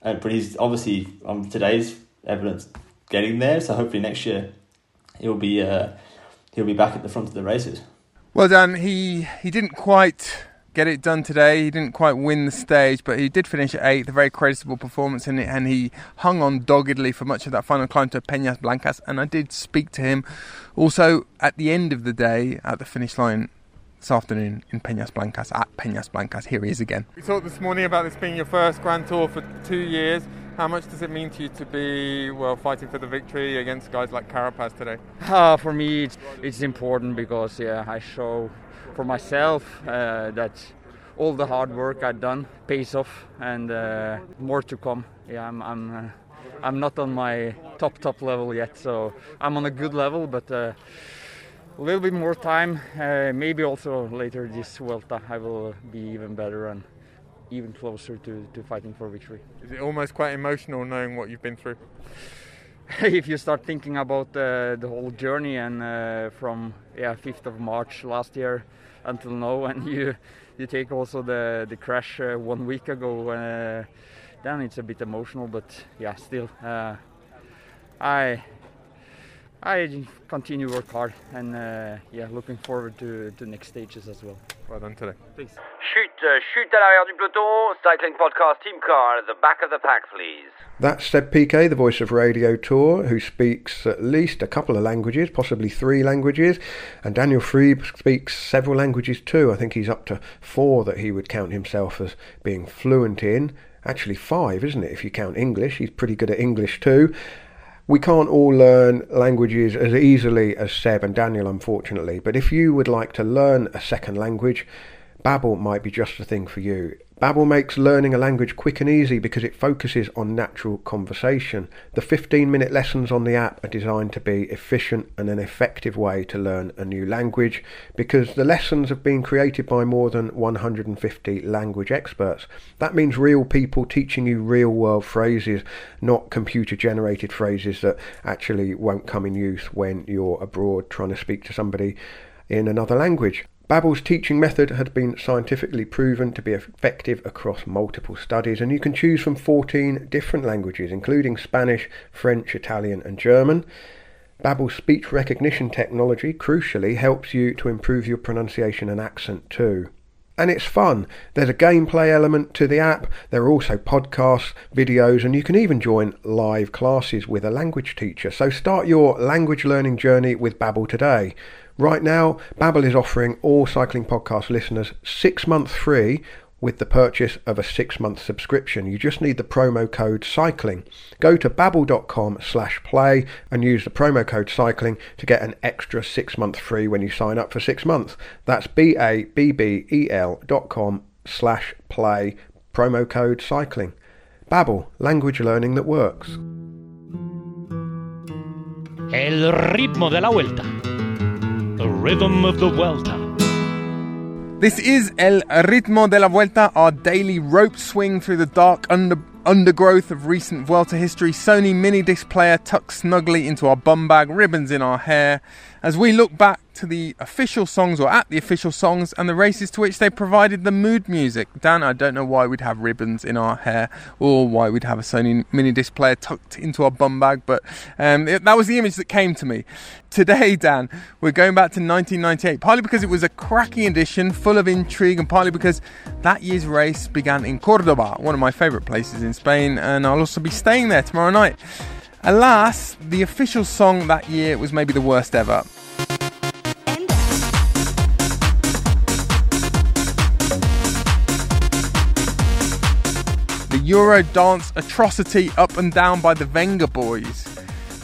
Uh, but he's obviously on today's evidence getting there. So hopefully next year he'll be uh, he'll be back at the front of the races. Well Dan, He he didn't quite get it done today. He didn't quite win the stage, but he did finish at eighth. A very creditable performance in it, and he hung on doggedly for much of that final climb to Peñas Blancas. And I did speak to him also at the end of the day at the finish line this afternoon in Peñas Blancas at Peñas Blancas. Here he is again. We talked this morning about this being your first Grand Tour for two years. How much does it mean to you to be well fighting for the victory against guys like Carapaz today? Uh, for me, it's, it's important because yeah, I show for myself uh, that all the hard work I've done pays off, and uh, more to come. Yeah, I'm. I'm uh, I'm not on my top top level yet, so I'm on a good level, but uh, a little bit more time. Uh, maybe also later this Vuelta I will be even better and even closer to, to fighting for victory. Is it almost quite emotional knowing what you've been through? if you start thinking about uh, the whole journey and uh, from yeah 5th of March last year until now, and you you take also the the crash uh, one week ago, uh, then it's a bit emotional. But yeah, still, uh, I I continue work hard and uh, yeah, looking forward to the next stages as well. Well done today. Thanks. Chute, uh, chute à l'arrière du peloton, cycling podcast team car at the back of the pack, please. That's Seb Piquet, the voice of Radio Tour, who speaks at least a couple of languages, possibly three languages, and Daniel Friebe speaks several languages too. I think he's up to four that he would count himself as being fluent in. Actually, five, isn't it? If you count English, he's pretty good at English too. We can't all learn languages as easily as Seb and Daniel, unfortunately, but if you would like to learn a second language, Babbel might be just the thing for you. Babbel makes learning a language quick and easy because it focuses on natural conversation. The 15-minute lessons on the app are designed to be efficient and an effective way to learn a new language because the lessons have been created by more than 150 language experts. That means real people teaching you real-world phrases, not computer-generated phrases that actually won't come in use when you're abroad trying to speak to somebody in another language. Babbel's teaching method has been scientifically proven to be effective across multiple studies and you can choose from 14 different languages including Spanish, French, Italian and German. Babbel's speech recognition technology crucially helps you to improve your pronunciation and accent too. And it's fun. There's a gameplay element to the app. There are also podcasts, videos, and you can even join live classes with a language teacher. So start your language learning journey with Babbel today. Right now, Babbel is offering all cycling podcast listeners six months free with the purchase of a six-month subscription. You just need the promo code CYCLING. Go to babbel.com slash play and use the promo code CYCLING to get an extra six months free when you sign up for six months. That's B-A-B-B-E-L dot com slash play, promo code CYCLING. Babbel, language learning that works. El ritmo de la vuelta. The rhythm of the Vuelta. This is El Ritmo de la Vuelta, our daily rope swing through the dark under, undergrowth of recent Vuelta history. Sony mini disc player tucked snugly into our bum bag, ribbons in our hair, as we look back to the official songs or at the official songs and the races to which they provided the mood music. Dan, I don't know why we'd have ribbons in our hair or why we'd have a Sony mini disc player tucked into our bum bag, but um, it, that was the image that came to me. Today, Dan, we're going back to 1998, partly because it was a cracking edition full of intrigue, and partly because that year's race began in Cordoba, one of my favourite places in Spain, and I'll also be staying there tomorrow night. Alas, the official song that year was maybe the worst ever. The Euro dance atrocity up and down by the Vengaboys.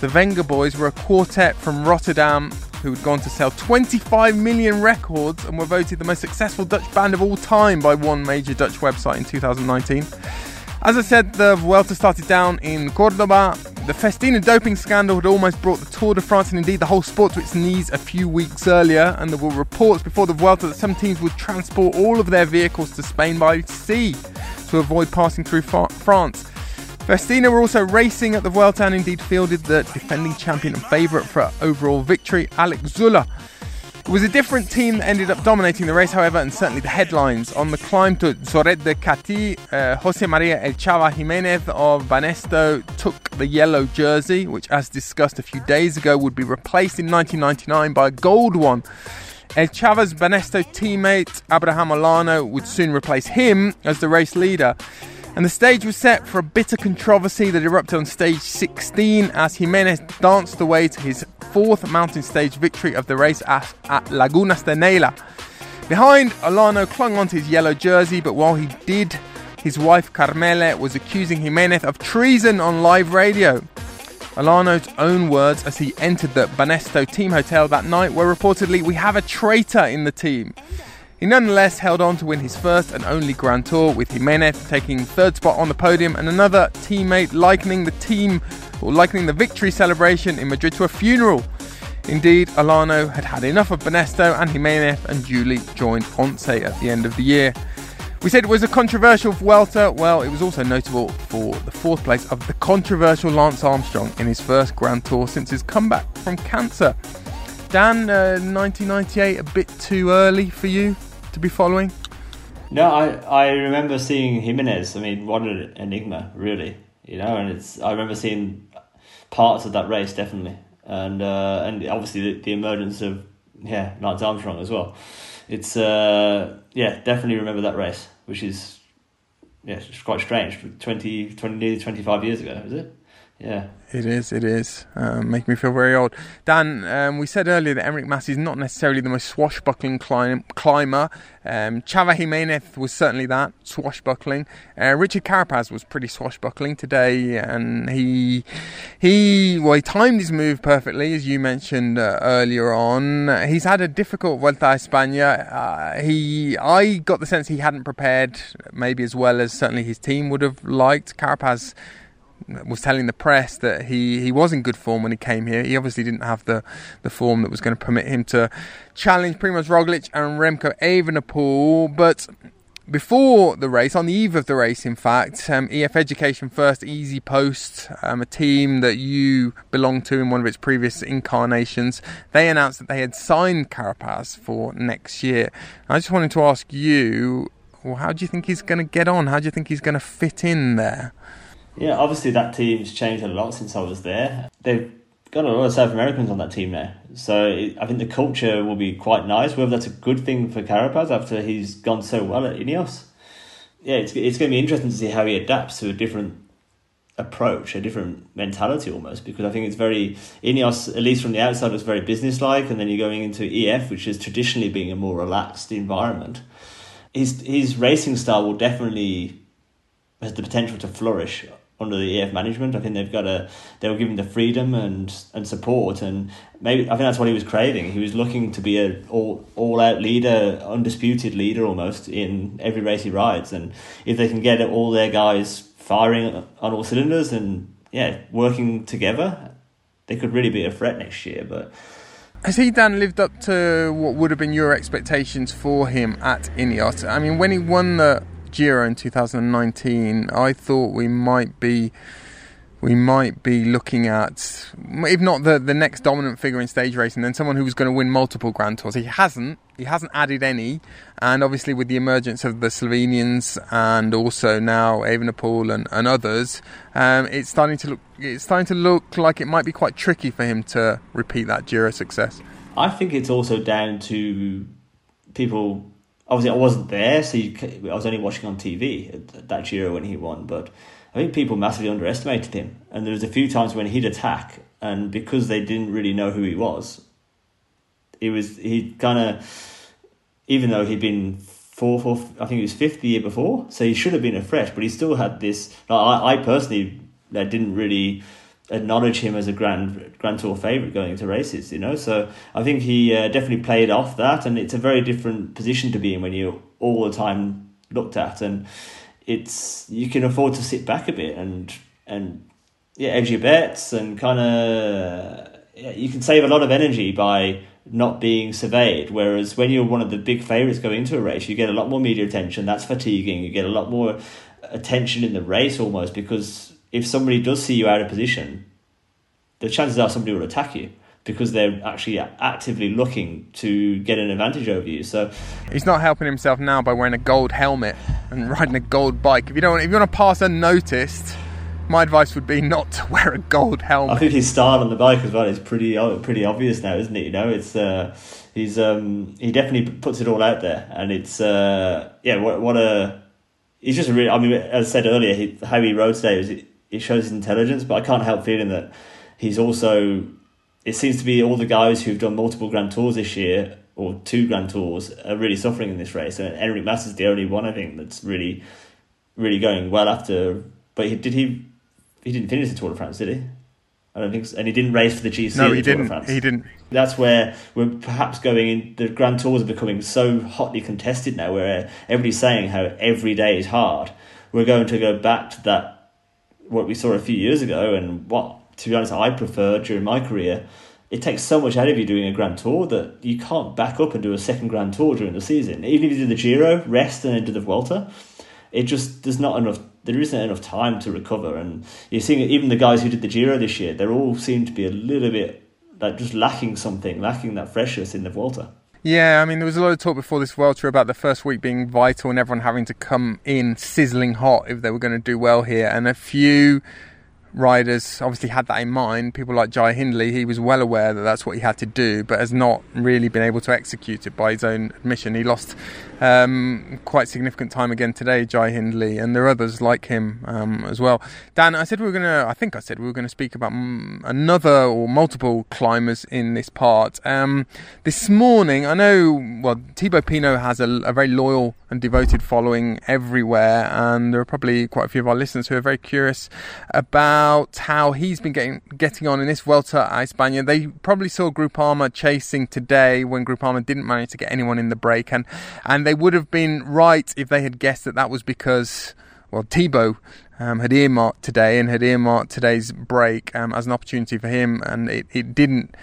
The Vengaboys were a quartet from Rotterdam who had gone to sell 25 million records and were voted the most successful Dutch band of all time by one major Dutch website in 2019. As I said, the Vuelta started down in Cordoba. The Festina doping scandal had almost brought the Tour de France and indeed the whole sport to its knees a few weeks earlier, and there were reports before the Vuelta that some teams would transport all of their vehicles to Spain by sea to avoid passing through France. Festina were also racing at the Vuelta and indeed fielded the defending champion and favourite for overall victory, Alex Zülle. It was a different team that ended up dominating the race, however, and certainly the headlines. On the climb to Xoret de Catí, uh, Jose Maria El Chava Jimenez of Banesto took the yellow jersey, which, as discussed a few days ago, would be replaced in 1999 by a gold one. El Chava's Banesto teammate Abraham Olano would soon replace him as the race leader. And the stage was set for a bitter controversy that erupted on stage 16 as Jimenez danced away to his fourth mountain stage victory of the race at, at Lagunas de Neyla. Behind, Olano clung onto his yellow jersey, but while he did, his wife Carmele was accusing Jimenez of treason on live radio. Olano's own words as he entered the Banesto team hotel that night were reportedly, We have a traitor in the team. He nonetheless held on to win his first and only Grand Tour, with Jimenez taking third spot on the podium and another teammate likening the team or likening the victory celebration in Madrid to a funeral. Indeed, Olano had had enough of Banesto and Jimenez and duly joined Once at the end of the year. We said it was a controversial Vuelta. Well, it was also notable for the fourth place of the controversial Lance Armstrong in his first Grand Tour since his comeback from cancer. Dan, uh, 1998, a bit too early for you to be following? No, I, I remember seeing Jimenez. I mean, what an enigma, really. You know, and it's I remember seeing parts of that race definitely, and uh, and obviously the, the emergence of yeah Lance Armstrong as well. It's uh, yeah definitely remember that race, which is yeah it's quite strange. 20, 20 nearly twenty five years ago, is it? Yeah. It is, it is. Um, making me feel very old. Dan, um, we said earlier that Enric Mas is not necessarily the most swashbuckling climb, climber. Um, Chava Jimenez was certainly that, swashbuckling. Uh, Richard Carapaz was pretty swashbuckling today, and he, he, well, he timed his move perfectly, as you mentioned uh, earlier on. He's had a difficult Vuelta a España. Uh, he, I got the sense he hadn't prepared maybe as well as certainly his team would have liked. Carapaz was telling the press that he, he was in good form when he came here. He obviously didn't have the, the form that was going to permit him to challenge Primoz Roglic and Remco Evenepoel. But before the race, on the eve of the race, in fact, um, EF Education First Easy Post, um, a team that you belonged to in one of its previous incarnations, they announced that they had signed Carapaz for next year. I just wanted to ask you, well, how do you think he's going to get on? How do you think he's going to fit in there? Yeah, obviously that team's changed a lot since I was there. They've got a lot of South Americans on that team now, so it, I think the culture will be quite nice. Whether that's a good thing for Carapaz after he's gone so well at Ineos, yeah, it's it's going to be interesting to see how he adapts to a different approach, a different mentality almost. Because I think it's very Ineos, at least from the outside, was very businesslike, and then you're going into EF, which is traditionally being a more relaxed environment. his his racing style will definitely has the potential to flourish under the EF management. I think they've got a they were given the freedom and and support, and maybe I think that's what he was craving. He was looking to be a all all out leader, undisputed leader almost in every race he rides, and if they can get all their guys firing on all cylinders and yeah working together, they could really be a threat next year. But has he Dan lived up to what would have been your expectations for him at Ineos? I mean, when he won the Giro in 2019, I thought we might be we might be looking at, if not the, the next dominant figure in stage racing, then someone who was going to win multiple Grand Tours. He hasn't. He hasn't added any. And obviously, with the emergence of the Slovenians and also now Evenepoel and, and others, um, it's starting to look it's starting to look like it might be quite tricky for him to repeat that Giro success. I think it's also down to people obviously I wasn't there, so you, I was only watching on TV that Giro when he won. But I think people massively underestimated him, and there was a few times when he'd attack, and because they didn't really know who he was, he was he kind of, even though he'd been fourth or I think he was fifth the year before, so he should have been a fresh, but he still had this. Like, I, I personally, I didn't really acknowledge him as a grand grand tour favorite going into races you know? So i think he uh, definitely played off that and it's a very different position to be in when you're all the time looked at and it's you can afford to sit back a bit and and yeah edge your bets and kind of yeah, you can save a lot of energy by not being surveyed whereas when you're one of the big favorites going into a race you get a lot more media attention that's fatiguing you get a lot more attention in the race almost because if somebody does see you out of position, the chances are somebody will attack you because they're actually actively looking to get an advantage over you. So he's not helping himself now by wearing a gold helmet and riding a gold bike. If you don't, if you want to pass unnoticed, my advice would be not to wear a gold helmet. I think his style on the bike as well is pretty pretty obvious now, isn't it? You know, it's uh, he's um, he definitely puts it all out there, and it's uh, yeah, what, what a he's just a really. I mean, as I said earlier, he, how he rode today was it shows his intelligence, but I can't help feeling that he's also. It seems to be all the guys who've done multiple Grand Tours this year or two Grand Tours are really suffering in this race, and Enric Mas is the only one I think that's really, really going well after. But he, did he? He didn't finish the Tour de France, did he? I don't think so. And he didn't race for the GC. No, he didn't. He didn't. That's where we're perhaps going in. The Grand Tours are becoming so hotly contested now, where everybody's saying how every day is hard. We're going to go back to that what we saw a few years ago and what, to be honest, I prefer during my career. It takes so much out of you doing a Grand Tour that you can't back up and do a second Grand Tour during the season. Even if you do the Giro, rest, and then do the Vuelta, it just there's not enough. There isn't enough time to recover, and you're seeing even the guys who did the Giro this year. They all seem to be a little bit like just lacking something, lacking that freshness in the Vuelta. Yeah, I mean, there was a lot of talk before this Tour about the first week being vital and everyone having to come in sizzling hot if they were going to do well here. And a few riders obviously had that in mind. People like Jai Hindley, he was well aware that that's what he had to do, but has not really been able to execute it by his own admission. He lost um, quite significant time again today, Jai Hindley, and there are others like him um, as well. Dan, I said we were going to, I think I said we were going to speak about m- another or multiple climbers in this part. Um, this morning, I know, well, Thibaut Pinot has a, a, very loyal and devoted following everywhere, and there are probably quite a few of our listeners who are very curious about how he's been getting getting on in this Vuelta a España. They probably saw Groupama chasing today when Groupama didn't manage to get anyone in the break, and and they would have been right if they had guessed that that was because, well, Thibaut um, had earmarked today and had earmarked today's break um, as an opportunity for him, and it, it didn't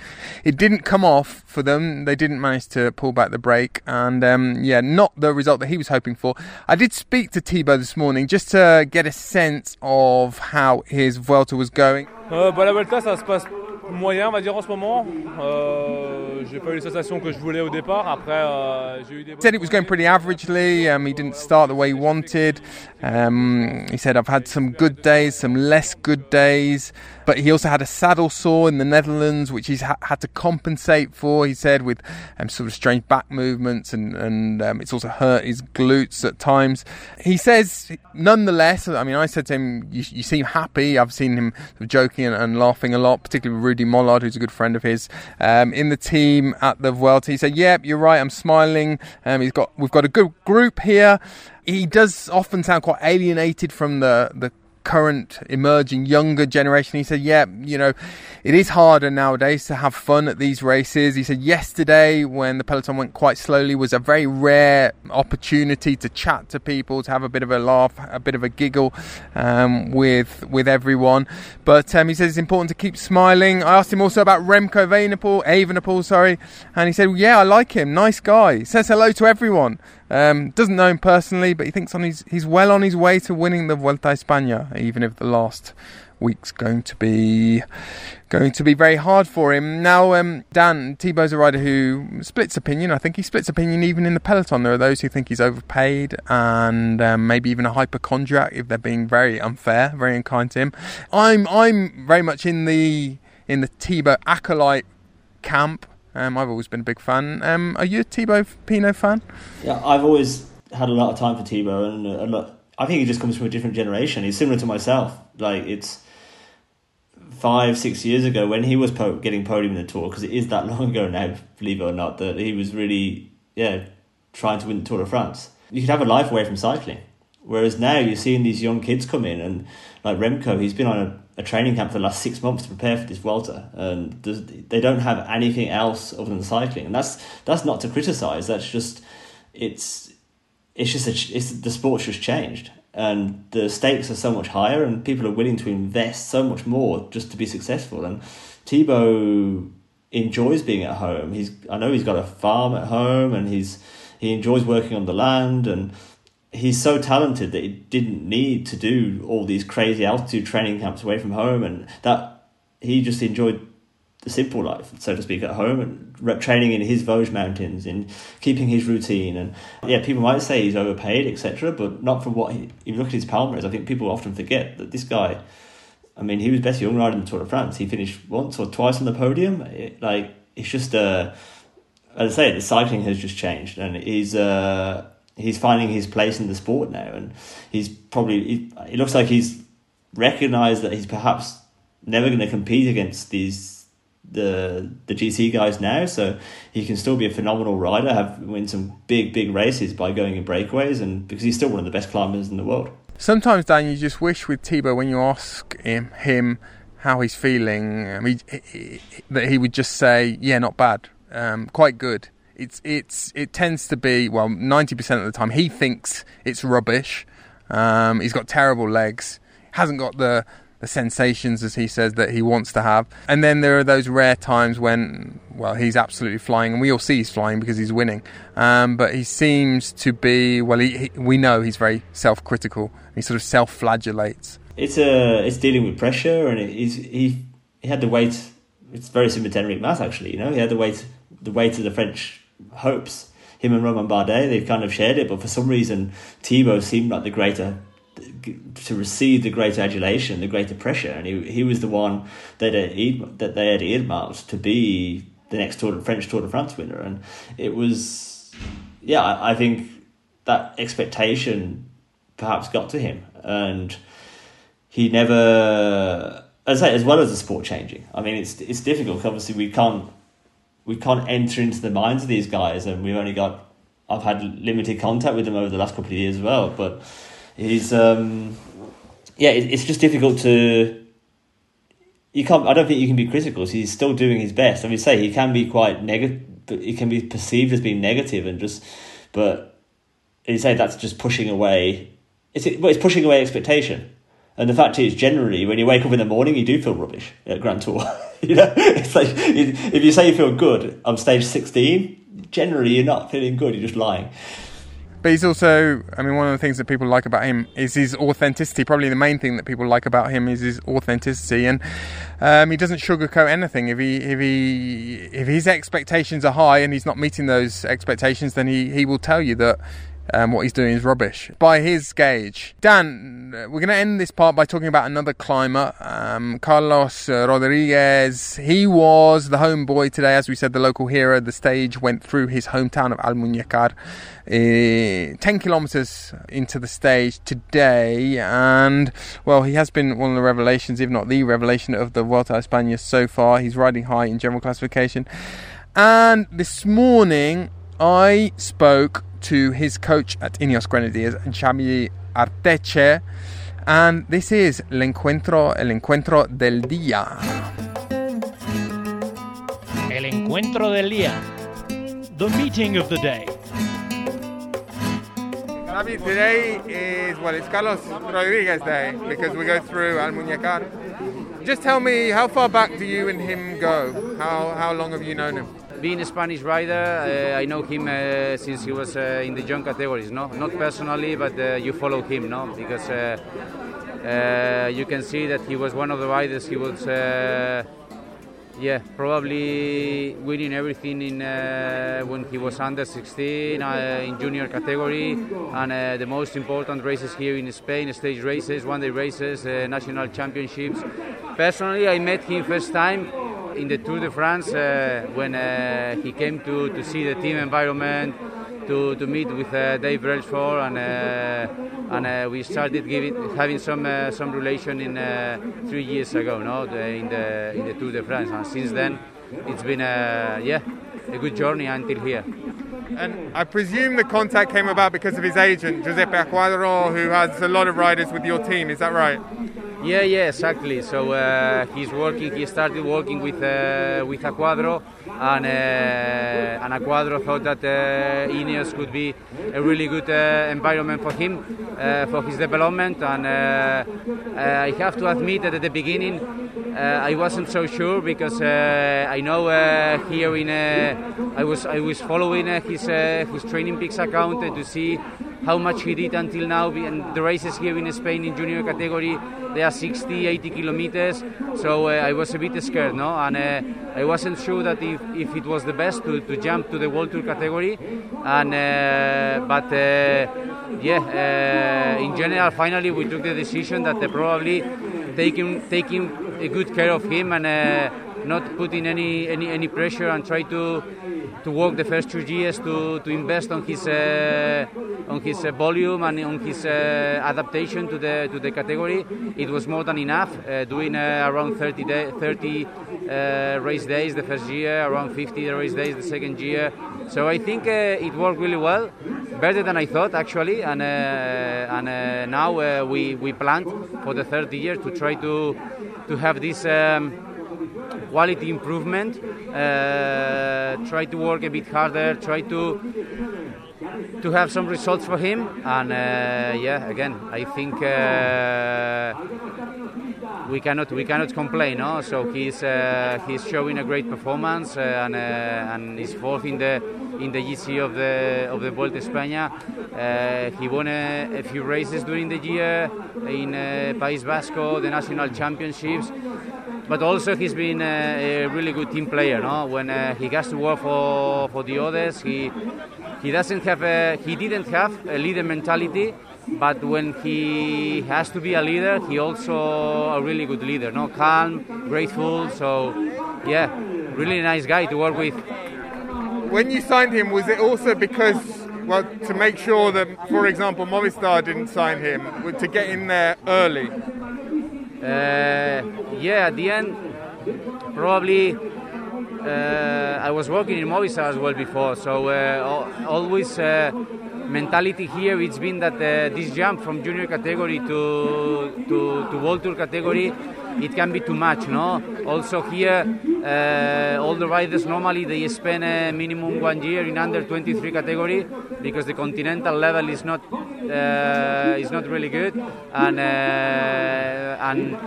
it didn't come off for them. They didn't manage to pull back the break, and um, yeah, not the result that he was hoping for. I did speak to Thibaut this morning just to get a sense of how his Vuelta was going. Se passe moyen, on va dire en ce moment. Euh, j'ai pas eu les sensations que je voulais au départ. Après, euh, j'ai eu des. Said it was going pretty averagely. Um, he didn't start the way he wanted. Um, he said I've had some good days, some less good days. But he also had a saddle sore in the Netherlands, which he's ha- had to compensate for. He said with um, sort of strange back movements, and and um, it's also hurt his glutes at times. He says, nonetheless, I mean, I said to him, "You, you seem happy." I've seen him joking and, and laughing a lot, particularly with Rudy Molard, who's a good friend of his, um, in the team at the Vuelta. He said, "Yep, you're right. I'm smiling. Um, he's got we've got a good group here." He does often sound quite alienated from the the current emerging younger generation. He said, Yeah, you know, it is harder nowadays to have fun at these races. He said, Yesterday, when the peloton went quite slowly, was a very rare opportunity to chat to people, to have a bit of a laugh, a bit of a giggle um, with with everyone. But um, he says it's important to keep smiling. I asked him also about Remco Evenepoel, sorry, and he said, well, Yeah, I like him. Nice guy. He says hello to everyone. Um, doesn't know him personally, but he thinks on his, he's well on his way to winning the Vuelta a España, even if the last week's going to be going to be very hard for him. Now, um, Dan Thibaut's a rider who splits opinion. I think he splits opinion even in the peloton. There are those who think he's overpaid and um, maybe even a hypochondriac if they're being very unfair, very unkind to him. I'm I'm very much in the in the Thibaut acolyte camp. Um, I've always been a big fan. Um, are you a Thibaut Pinot fan? Yeah, I've always had a lot of time for Thibaut, and a lot, I think he just comes from a different generation. He's similar to myself. Like it's five, six years ago when he was po- getting podium in the Tour, because it is that long ago now, believe it or not, that he was really yeah trying to win the Tour de France. You could have a life away from cycling, whereas now you're seeing these young kids come in, and like Remco, he's been on a a training camp for the last six months to prepare for this Vuelta, and they don't have anything else other than cycling, and that's that's not to criticize. That's just it's it's just a, it's the sport's just changed, and the stakes are so much higher, and people are willing to invest so much more just to be successful. And Thibaut enjoys being at home. He's I know he's got a farm at home, and he's he enjoys working on the land and he's so talented that he didn't need to do all these crazy altitude training camps away from home, and that he just enjoyed the simple life, so to speak, at home and training in his Vosges mountains, in keeping his routine. And yeah, people might say he's overpaid, etc., but not for what he. If you look at his palmarès, I think people often forget that this guy. I mean, he was best young rider in the Tour de France. He finished once or twice on the podium. It, like it's just uh, as I say, the cycling has just changed, and he's uh, he's finding his place in the sport now, and he's probably. He, it looks like he's recognised that he's perhaps never going to compete against these the the GC guys now. So he can still be a phenomenal rider, have win some big big races by going in breakaways, and because he's still one of the best climbers in the world. Sometimes, Dan, you just wish with Thibaut when you ask him him how he's feeling, I mean, that he would just say, "Yeah, not bad, um, quite good." it's it's it tends to be well ninety percent of the time he thinks it's rubbish. Um, he's got terrible legs. Hasn't got the the sensations as he says that he wants to have. And then there are those rare times when well he's absolutely flying, and we all see he's flying because he's winning. Um, but he seems to be well. He, he, we know he's very self critical. He sort of self flagellates. It's uh, it's dealing with pressure, and he's he he had the weight. It's very similar to Enric Mas actually. You know, he had the weight the weight of the French hopes. Him and Romain Bardet, they've kind of shared it, but for some reason, Thibaut seemed like the greater to receive the greater adulation, the greater pressure, and he he was the one that that they had earmarked to be the next Tour de, French Tour de France winner, and it was, yeah, I, I think that expectation perhaps got to him, and he never, as I say, as well as the sport changing. I mean, it's it's difficult. Obviously, we can't we can't enter into the minds of these guys, and we've only got. I've had limited contact with them over the last couple of years as well, but he's um, yeah, it, it's just difficult to. You can't. I don't think you can be critical. He's still doing his best. I mean, say he can be quite negative. It can be perceived as being negative and just, but you say that's just pushing away. It's it, well, it's pushing away expectation. And the fact is, generally, when you wake up in the morning, you do feel rubbish at Grand Tour. you know, it's like if you say you feel good on stage sixteen, generally you're not feeling good. You're just lying. But he's also, I mean, one of the things that people like about him is his authenticity. Probably the main thing that people like about him is his authenticity, and um, he doesn't sugarcoat anything. If he, if he, if his expectations are high and he's not meeting those expectations, then he, he will tell you that um, what he's doing is rubbish by his gauge. Dan, we're going to end this part by talking about another climber, um, Carlos Rodriguez. He was the homeboy today, as we said, the local hero. The stage went through his hometown of Almuñécar, uh, 10 kilometers into the stage today, and well, he has been one of the revelations, if not the revelation, of the Vuelta a España so far. He's riding high in general classification. And this morning, I spoke to his coach at Ineos Grenadiers, Xavi Artetxe, and this is el encuentro, el encuentro del día. El encuentro del día. The meeting of the day. Xavi, today is, well, it's Carlos Rodriguez Day because we go through Almuñécar. Just tell me, how far back do you and him go? How, how long have you known him? Being a Spanish rider, uh, I know him uh, since he was uh, in the young categories. No, not personally, but uh, you follow him, no, because uh, uh, you can see that he was one of the riders. He was, yeah, probably winning everything in when he was under 16 in junior category, and the most important races here in Spain, stage races, one-day races, national championships. Personally, I met him first time in the Tour de France uh, when uh, he came to, to see the team environment, to, to meet with uh, Dave Brailsford, and and we started giving, having some some relation in three years ago, no, the, in the in the Tour de France, and since then it's been a yeah a good journey until here. And I presume the contact came about because of his agent, Giuseppe Acquadro, who has a lot of riders with your team. Is that right? Yeah, yeah, exactly. So uh, he's working. He started working with uh, with Acquadro, and uh, and Acquadro thought that uh, Ineos could be a really good uh, environment for him uh, for his development. And I have to admit that at the beginning I wasn't so sure because I know here in I was I was following his his Training Peaks account to see how much he did until now. And the races here in Spain in junior category, they are 60, 80 kilometers. So uh, I was a bit scared, no? And uh, I wasn't sure that if, if it was the best to, to jump to the World Tour category. And uh, but uh, yeah, uh, in general, finally we took the decision that probably taking taking a good care of him and uh, not putting any, any any pressure and try to to work the first two years to, to invest on his uh, on his uh, volume and on his uh, adaptation to the to the category. It was more than enough. Uh, doing uh, around 30 day, 30 uh, race days the first year, around 50 race days the second year. So I think it worked really well, better than I thought actually. And and now we we planned for the third year to try to to have this. Um, quality improvement, uh, try to work a bit harder, try to to have some results for him. And uh, yeah, again, I think uh, we cannot we cannot complain. No? So he's uh, he's showing a great performance uh, and uh, and is fourth in the in the GC of the of the Vuelta España. Uh, he won a, a, few races during the year in uh, País Vasco, the national championships. But also he's been a, a really good team player. No? When uh, he has to work for for the others, he he doesn't have a, he didn't have a leader mentality but when he has to be a leader, he also a really good leader. No, calm, grateful. So, yeah, really nice guy to work with. When you signed him, was it also because, well, to make sure that, for example, Movistar didn't sign him, to get in there early? Uh, yeah, at the end, probably. Uh, I was working in Movistar as well before, so uh, always uh, mentality here it's been that uh, this jump from junior category to to, to world tour category it can be too much no? Also here uh, all the riders normally they spend a minimum one year in under 23 category because the continental level is not uh, is not really good. And uh, and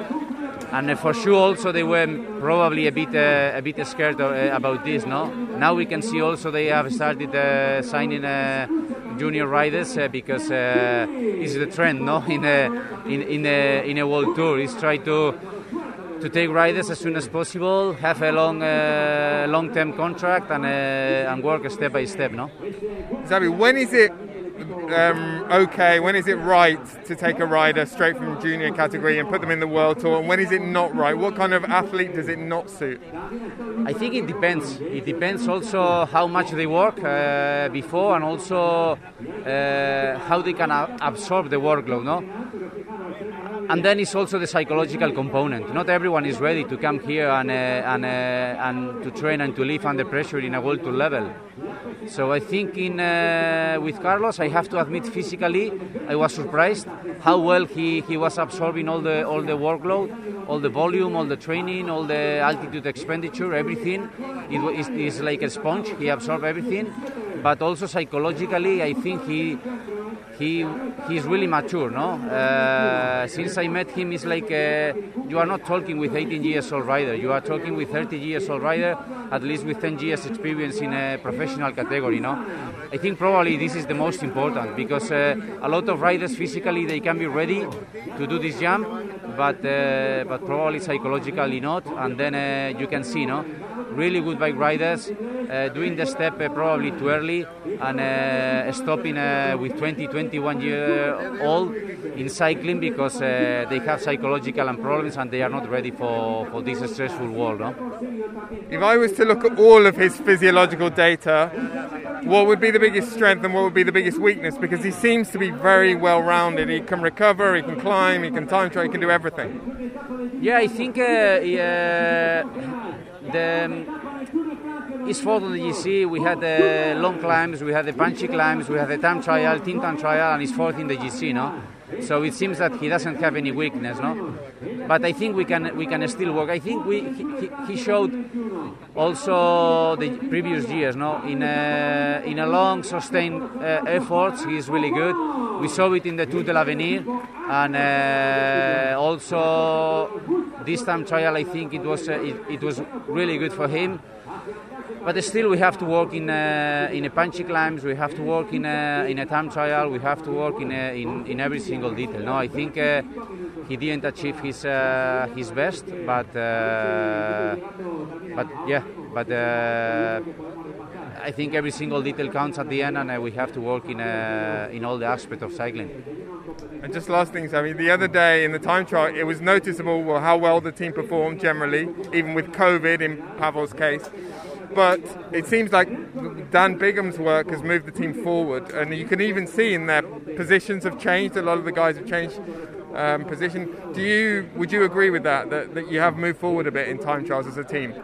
and for sure also they were probably a bit uh, a bit scared of, uh, about this no? Now we can see also they have started uh, signing junior riders uh, because uh, it's the trend, no? In a in in a in a world tour, is try to to take riders as soon as possible, have a long uh, long term contract, and uh, and work step by step, no? Xavi, when is it um, okay? When is it right to take a rider straight from junior category and put them in the world tour? And when is it not right? What kind of athlete does it not suit? I think it depends. It depends also how much they work uh, before and also uh, how they can absorb the workload. No. And then it's also the psychological component. Not everyone is ready to come here and, uh, and, uh, and to train and to live under pressure in a world tour level. So I think in, uh, with Carlos, I have to admit physically, I was surprised how well he, he was absorbing all the all the workload, all the volume, all the training, all the altitude expenditure, everything. It is like a sponge. He absorbed everything, but also psychologically, I think he he he's really mature no? Uh, since i met him it's like uh, you are not talking with 18 years old rider. You are talking with 30 years old rider at least with 10 years experience in a professional category no? I think probably this is the most important because uh, a lot of riders physically they can be ready to do this jump but uh, but probably psychologically not and then uh, you can see no really good bike riders uh, doing the step uh, probably too early and uh, stopping uh, with 20 21 year old in cycling because uh, they have psychological and problems and they are not ready for, for this stressful world no? If I was to look at all of his physiological data, what would be the biggest strength and what would be the biggest weakness? Because he seems to be very well rounded. He can recover, he can climb, he can time trial, he can do everything. Yeah, I think uh, yeah, the um, it's on the GC. We had the long climbs, we had the punchy climbs, we had the time trial, team time trial, and he's fourth in the GC, no? So it seems that he doesn't have any weakness, no? But I think we can we can still work. I think we he, he showed also the previous years, no? In a in a long sustained uh, efforts, he's really good. We saw it in the Tour de l'Avenir, and uh, also this time trial. I think it was uh, it, it was really good for him. But still, we have to work in uh, in a punchy climbs. We have to work in a in a time trial. We have to work in a, in, in every single detail. No, I think uh, he didn't achieve his uh, his best, but uh, but yeah, but. Uh, I think every single detail counts at the end, and uh, we have to work in uh, in all the aspects of cycling. And just last things, I mean, the other day in the time trial, it was noticeable how well the team performed generally, even with COVID in Pavel's case. But it seems like Dan Bigham's work has moved the team forward, and you can even see in their positions have changed. A lot of the guys have changed um, position. Do you would you agree with that, that that you have moved forward a bit in time trials as a team?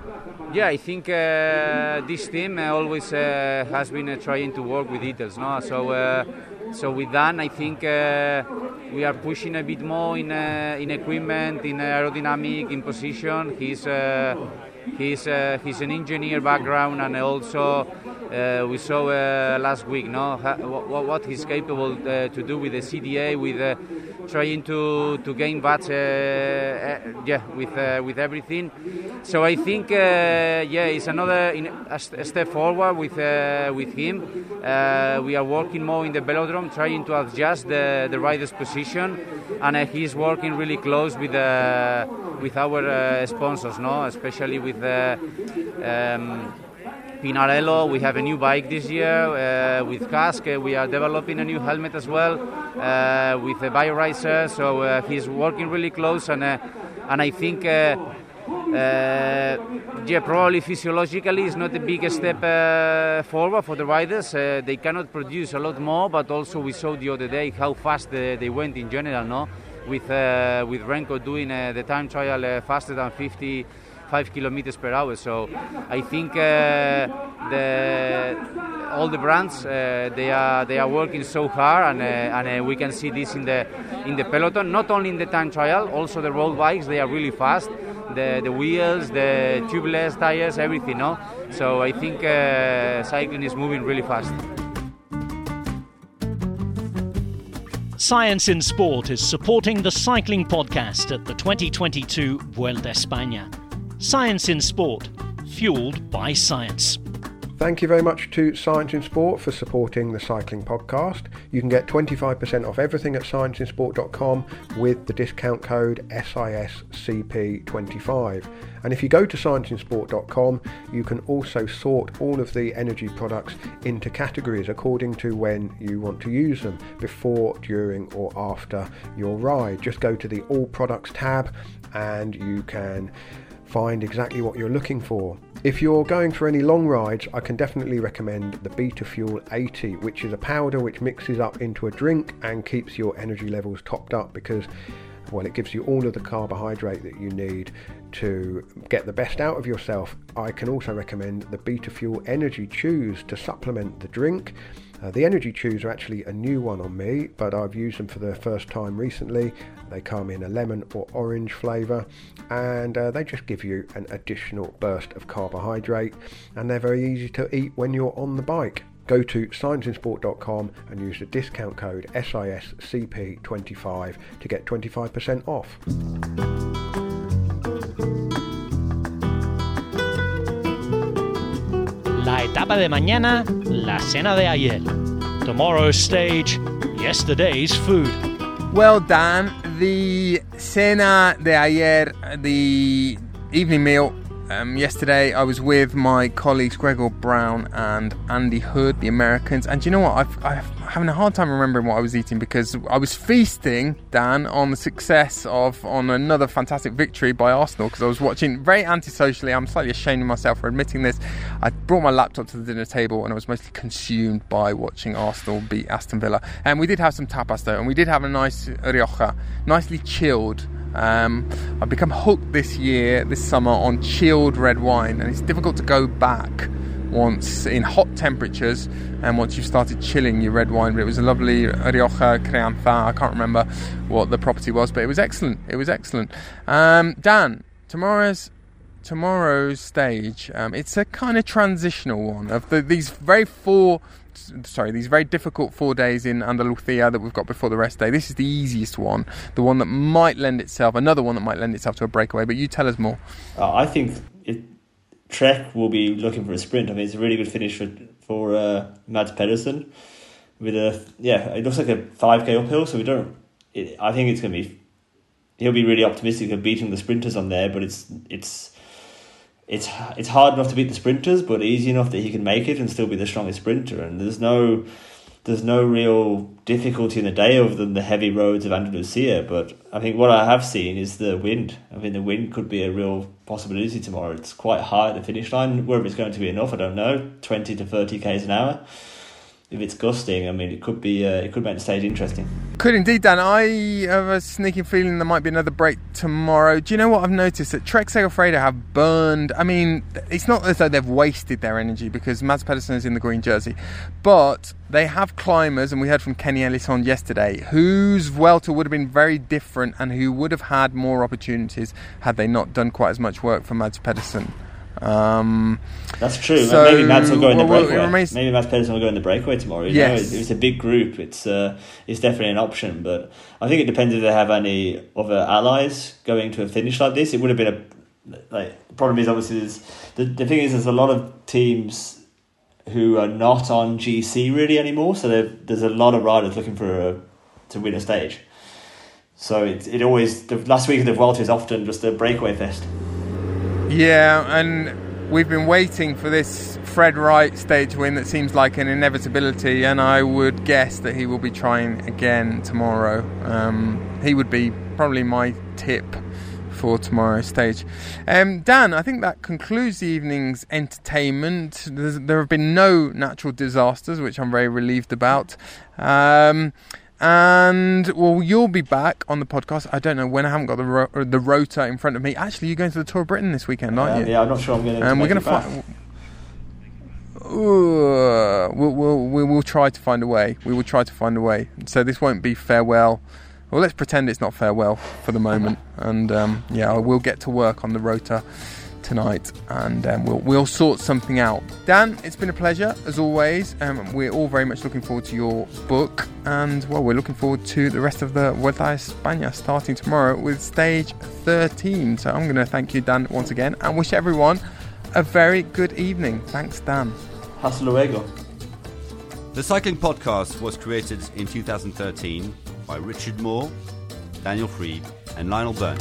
Yeah, I think uh, this team uh, always uh, has been uh, trying to work with details, no? So, uh, so with Dan, I think uh, we are pushing a bit more in in equipment, in aerodynamic, in position. He's he's uh, he's an engineer background, and also uh, we saw uh, last week, no, ha- what, what he's capable uh, to do with the CDA, with uh, trying to to gain watts, uh, uh, yeah, with uh, with everything. So I think, uh, yeah, it's another in, a, a step forward with uh, with him. Uh, we are working more in the velodrome, trying to adjust the the rider's position, and he's working really close with with our sponsors, no, especially with the. Pinarello, we have a new bike this year uh, with Kask. Uh, we are developing a new helmet as well uh, with the Bioracer. So uh, he's working really close, and uh, and I think. Uh, yeah, probably physiologically it's not the biggest step forward for the riders. They cannot produce a lot more, but also we saw the other day how fast they, went in general, no? With with Remco doing the time trial faster than 55 kilometers per hour. So I think uh, the all the brands uh, they are they are working so hard, and uh, and uh, we can see this in the in the peloton. Not only in the time trial, also the road bikes they are really fast. The the wheels, the tubeless tires, everything. No, so I think uh, cycling is moving really fast. Science in Sport is supporting the cycling podcast at the 2022 Vuelta España. Science in Sport, fueled by science. Thank you very much to Science in Sport for supporting the cycling podcast. You can get 25% off everything at scienceinsport.com with the discount code SISCP25. And if you go to scienceinsport.com, you can also sort all of the energy products into categories according to when you want to use them before, during, or after your ride. Just go to the All Products tab and you can find exactly what you're looking for. If you're going for any long rides, I can definitely recommend the Beta Fuel 80, which is a powder which mixes up into a drink and keeps your energy levels topped up because well, it gives you all of the carbohydrate that you need to get the best out of yourself. I can also recommend the Beta Fuel Energy Chews to supplement the drink. Uh, the Energy Chews are actually a new one on me, but I've used them for the first time recently. They come in a lemon or orange flavour and uh, they just give you an additional burst of carbohydrate and they're very easy to eat when you're on the bike. Go to scienceinsport.com and use the discount code SISCP25 to get 25% off. La etapa de mañana, la cena de ayer. Tomorrow's stage, yesterday's food. Well, Dan, the cena de ayer, the evening meal um, yesterday, I was with my colleagues Gregor Brown and Andy Hood, the Americans. And you know what? I've, I'm having a hard time remembering what I was eating because I was feasting, Dan, on the success of on another fantastic victory by Arsenal. Because I was watching very antisocially. I'm slightly ashamed of myself for admitting this. I brought my laptop to the dinner table and I was mostly consumed by watching Arsenal beat Aston Villa. And we did have some tapas though, and we did have a nice Rioja, nicely chilled um, I've become hooked this year, this summer, on chilled red wine, and it's difficult to go back once in hot temperatures and once you've started chilling your red wine. But it was a lovely Rioja Crianza. I can't remember what the property was, but it was excellent. It was excellent. Um, Dan, tomorrow's tomorrow's stage. Um, it's a kind of transitional one of the, these very four sorry, these very difficult four days in Andalusia that we've got before the rest day. This is the easiest one, the one that might lend itself, another one that might lend itself to a breakaway. But you tell us more. Uh, I think Trek will be looking for a sprint. I mean, it's a really good finish for for uh, Mads Pedersen with a yeah. It looks like a five k uphill, so we don't. It, I think it's to be. He'll be really optimistic of beating the sprinters on there, but it's it's it's it's hard enough to beat the sprinters, but easy enough that he can make it and still be the strongest sprinter. And there's no there's no real difficulty in the day other than the heavy roads of Andalusia. But I think what I have seen is the wind. I mean, the wind could be a real possibility tomorrow. It's quite high at the finish line. Whether it's going to be enough, I don't know. Twenty to thirty k's an hour if it's gusting, I mean, it could be uh, it could make the stage interesting. Could indeed, Dan. I have a sneaking feeling there might be another break tomorrow. Do you know what I've noticed that Trek Segafredo have burned? I mean, it's not as though they've wasted their energy because Mads Pedersen is in the green jersey, but they have climbers, and we heard from Kenny Elissonde yesterday, whose Vuelta would have been very different and who would have had more opportunities had they not done quite as much work for Mads Pedersen. Um, That's true. So, Maybe Mads will go in the well, breakaway. Remains... Maybe Mads Pedersen will go in the breakaway tomorrow. You yes. know, it's a big group. It's uh, it's definitely an option, but I think it depends if they have any other allies going to a finish like this. It would have been a like. The problem is obviously is the the thing is there's a lot of teams who are not on GC really anymore. So there's a lot of riders looking for a, to win a stage. So it it always the last week of the Vuelta is often just a breakaway fest. Yeah, and we've been waiting for this Fred Wright stage win that seems like an inevitability, and I would guess that he will be trying again tomorrow. Um, he would be probably my tip for tomorrow's stage. Um, Dan, I think that concludes the evening's entertainment. There's, there have been no natural disasters, which I'm very relieved about. Um, and well, you'll be back on the podcast. I don't know when. I haven't got the ro- the rota in front of me. Actually, you're going to the Tour of Britain this weekend, aren't you? Yeah, I'm not sure I'm going to. And we're going to find. we'll, we'll, we'll, we'll try to find a way. We will try to find a way. So this won't be farewell. Well, let's pretend it's not farewell for the moment. and um, yeah, I will get to work on the rota tonight and um, we'll, we'll sort something out. Dan, it's been a pleasure as always. Um, we're all very much looking forward to your book and well, we're looking forward to the rest of the Vuelta a España starting tomorrow with stage 13. So I'm going to thank you, Dan, once again and wish everyone a very good evening. Thanks, Dan. Hasta luego. The Cycling Podcast was created in 2013 by Richard Moore, Daniel Friebe, and Lionel Birnie.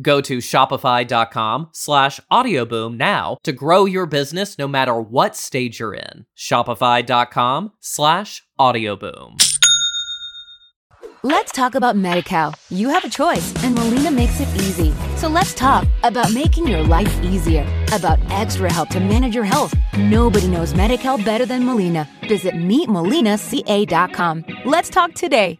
Go to shopify.com slash audioboom now to grow your business no matter what stage you're in. Shopify.com slash audioboom. Let's talk about MediCal. You have a choice, and Molina makes it easy. So let's talk about making your life easier, about extra help to manage your health. Nobody knows MediCal better than Molina. Visit meetmolinaca.com. Let's talk today.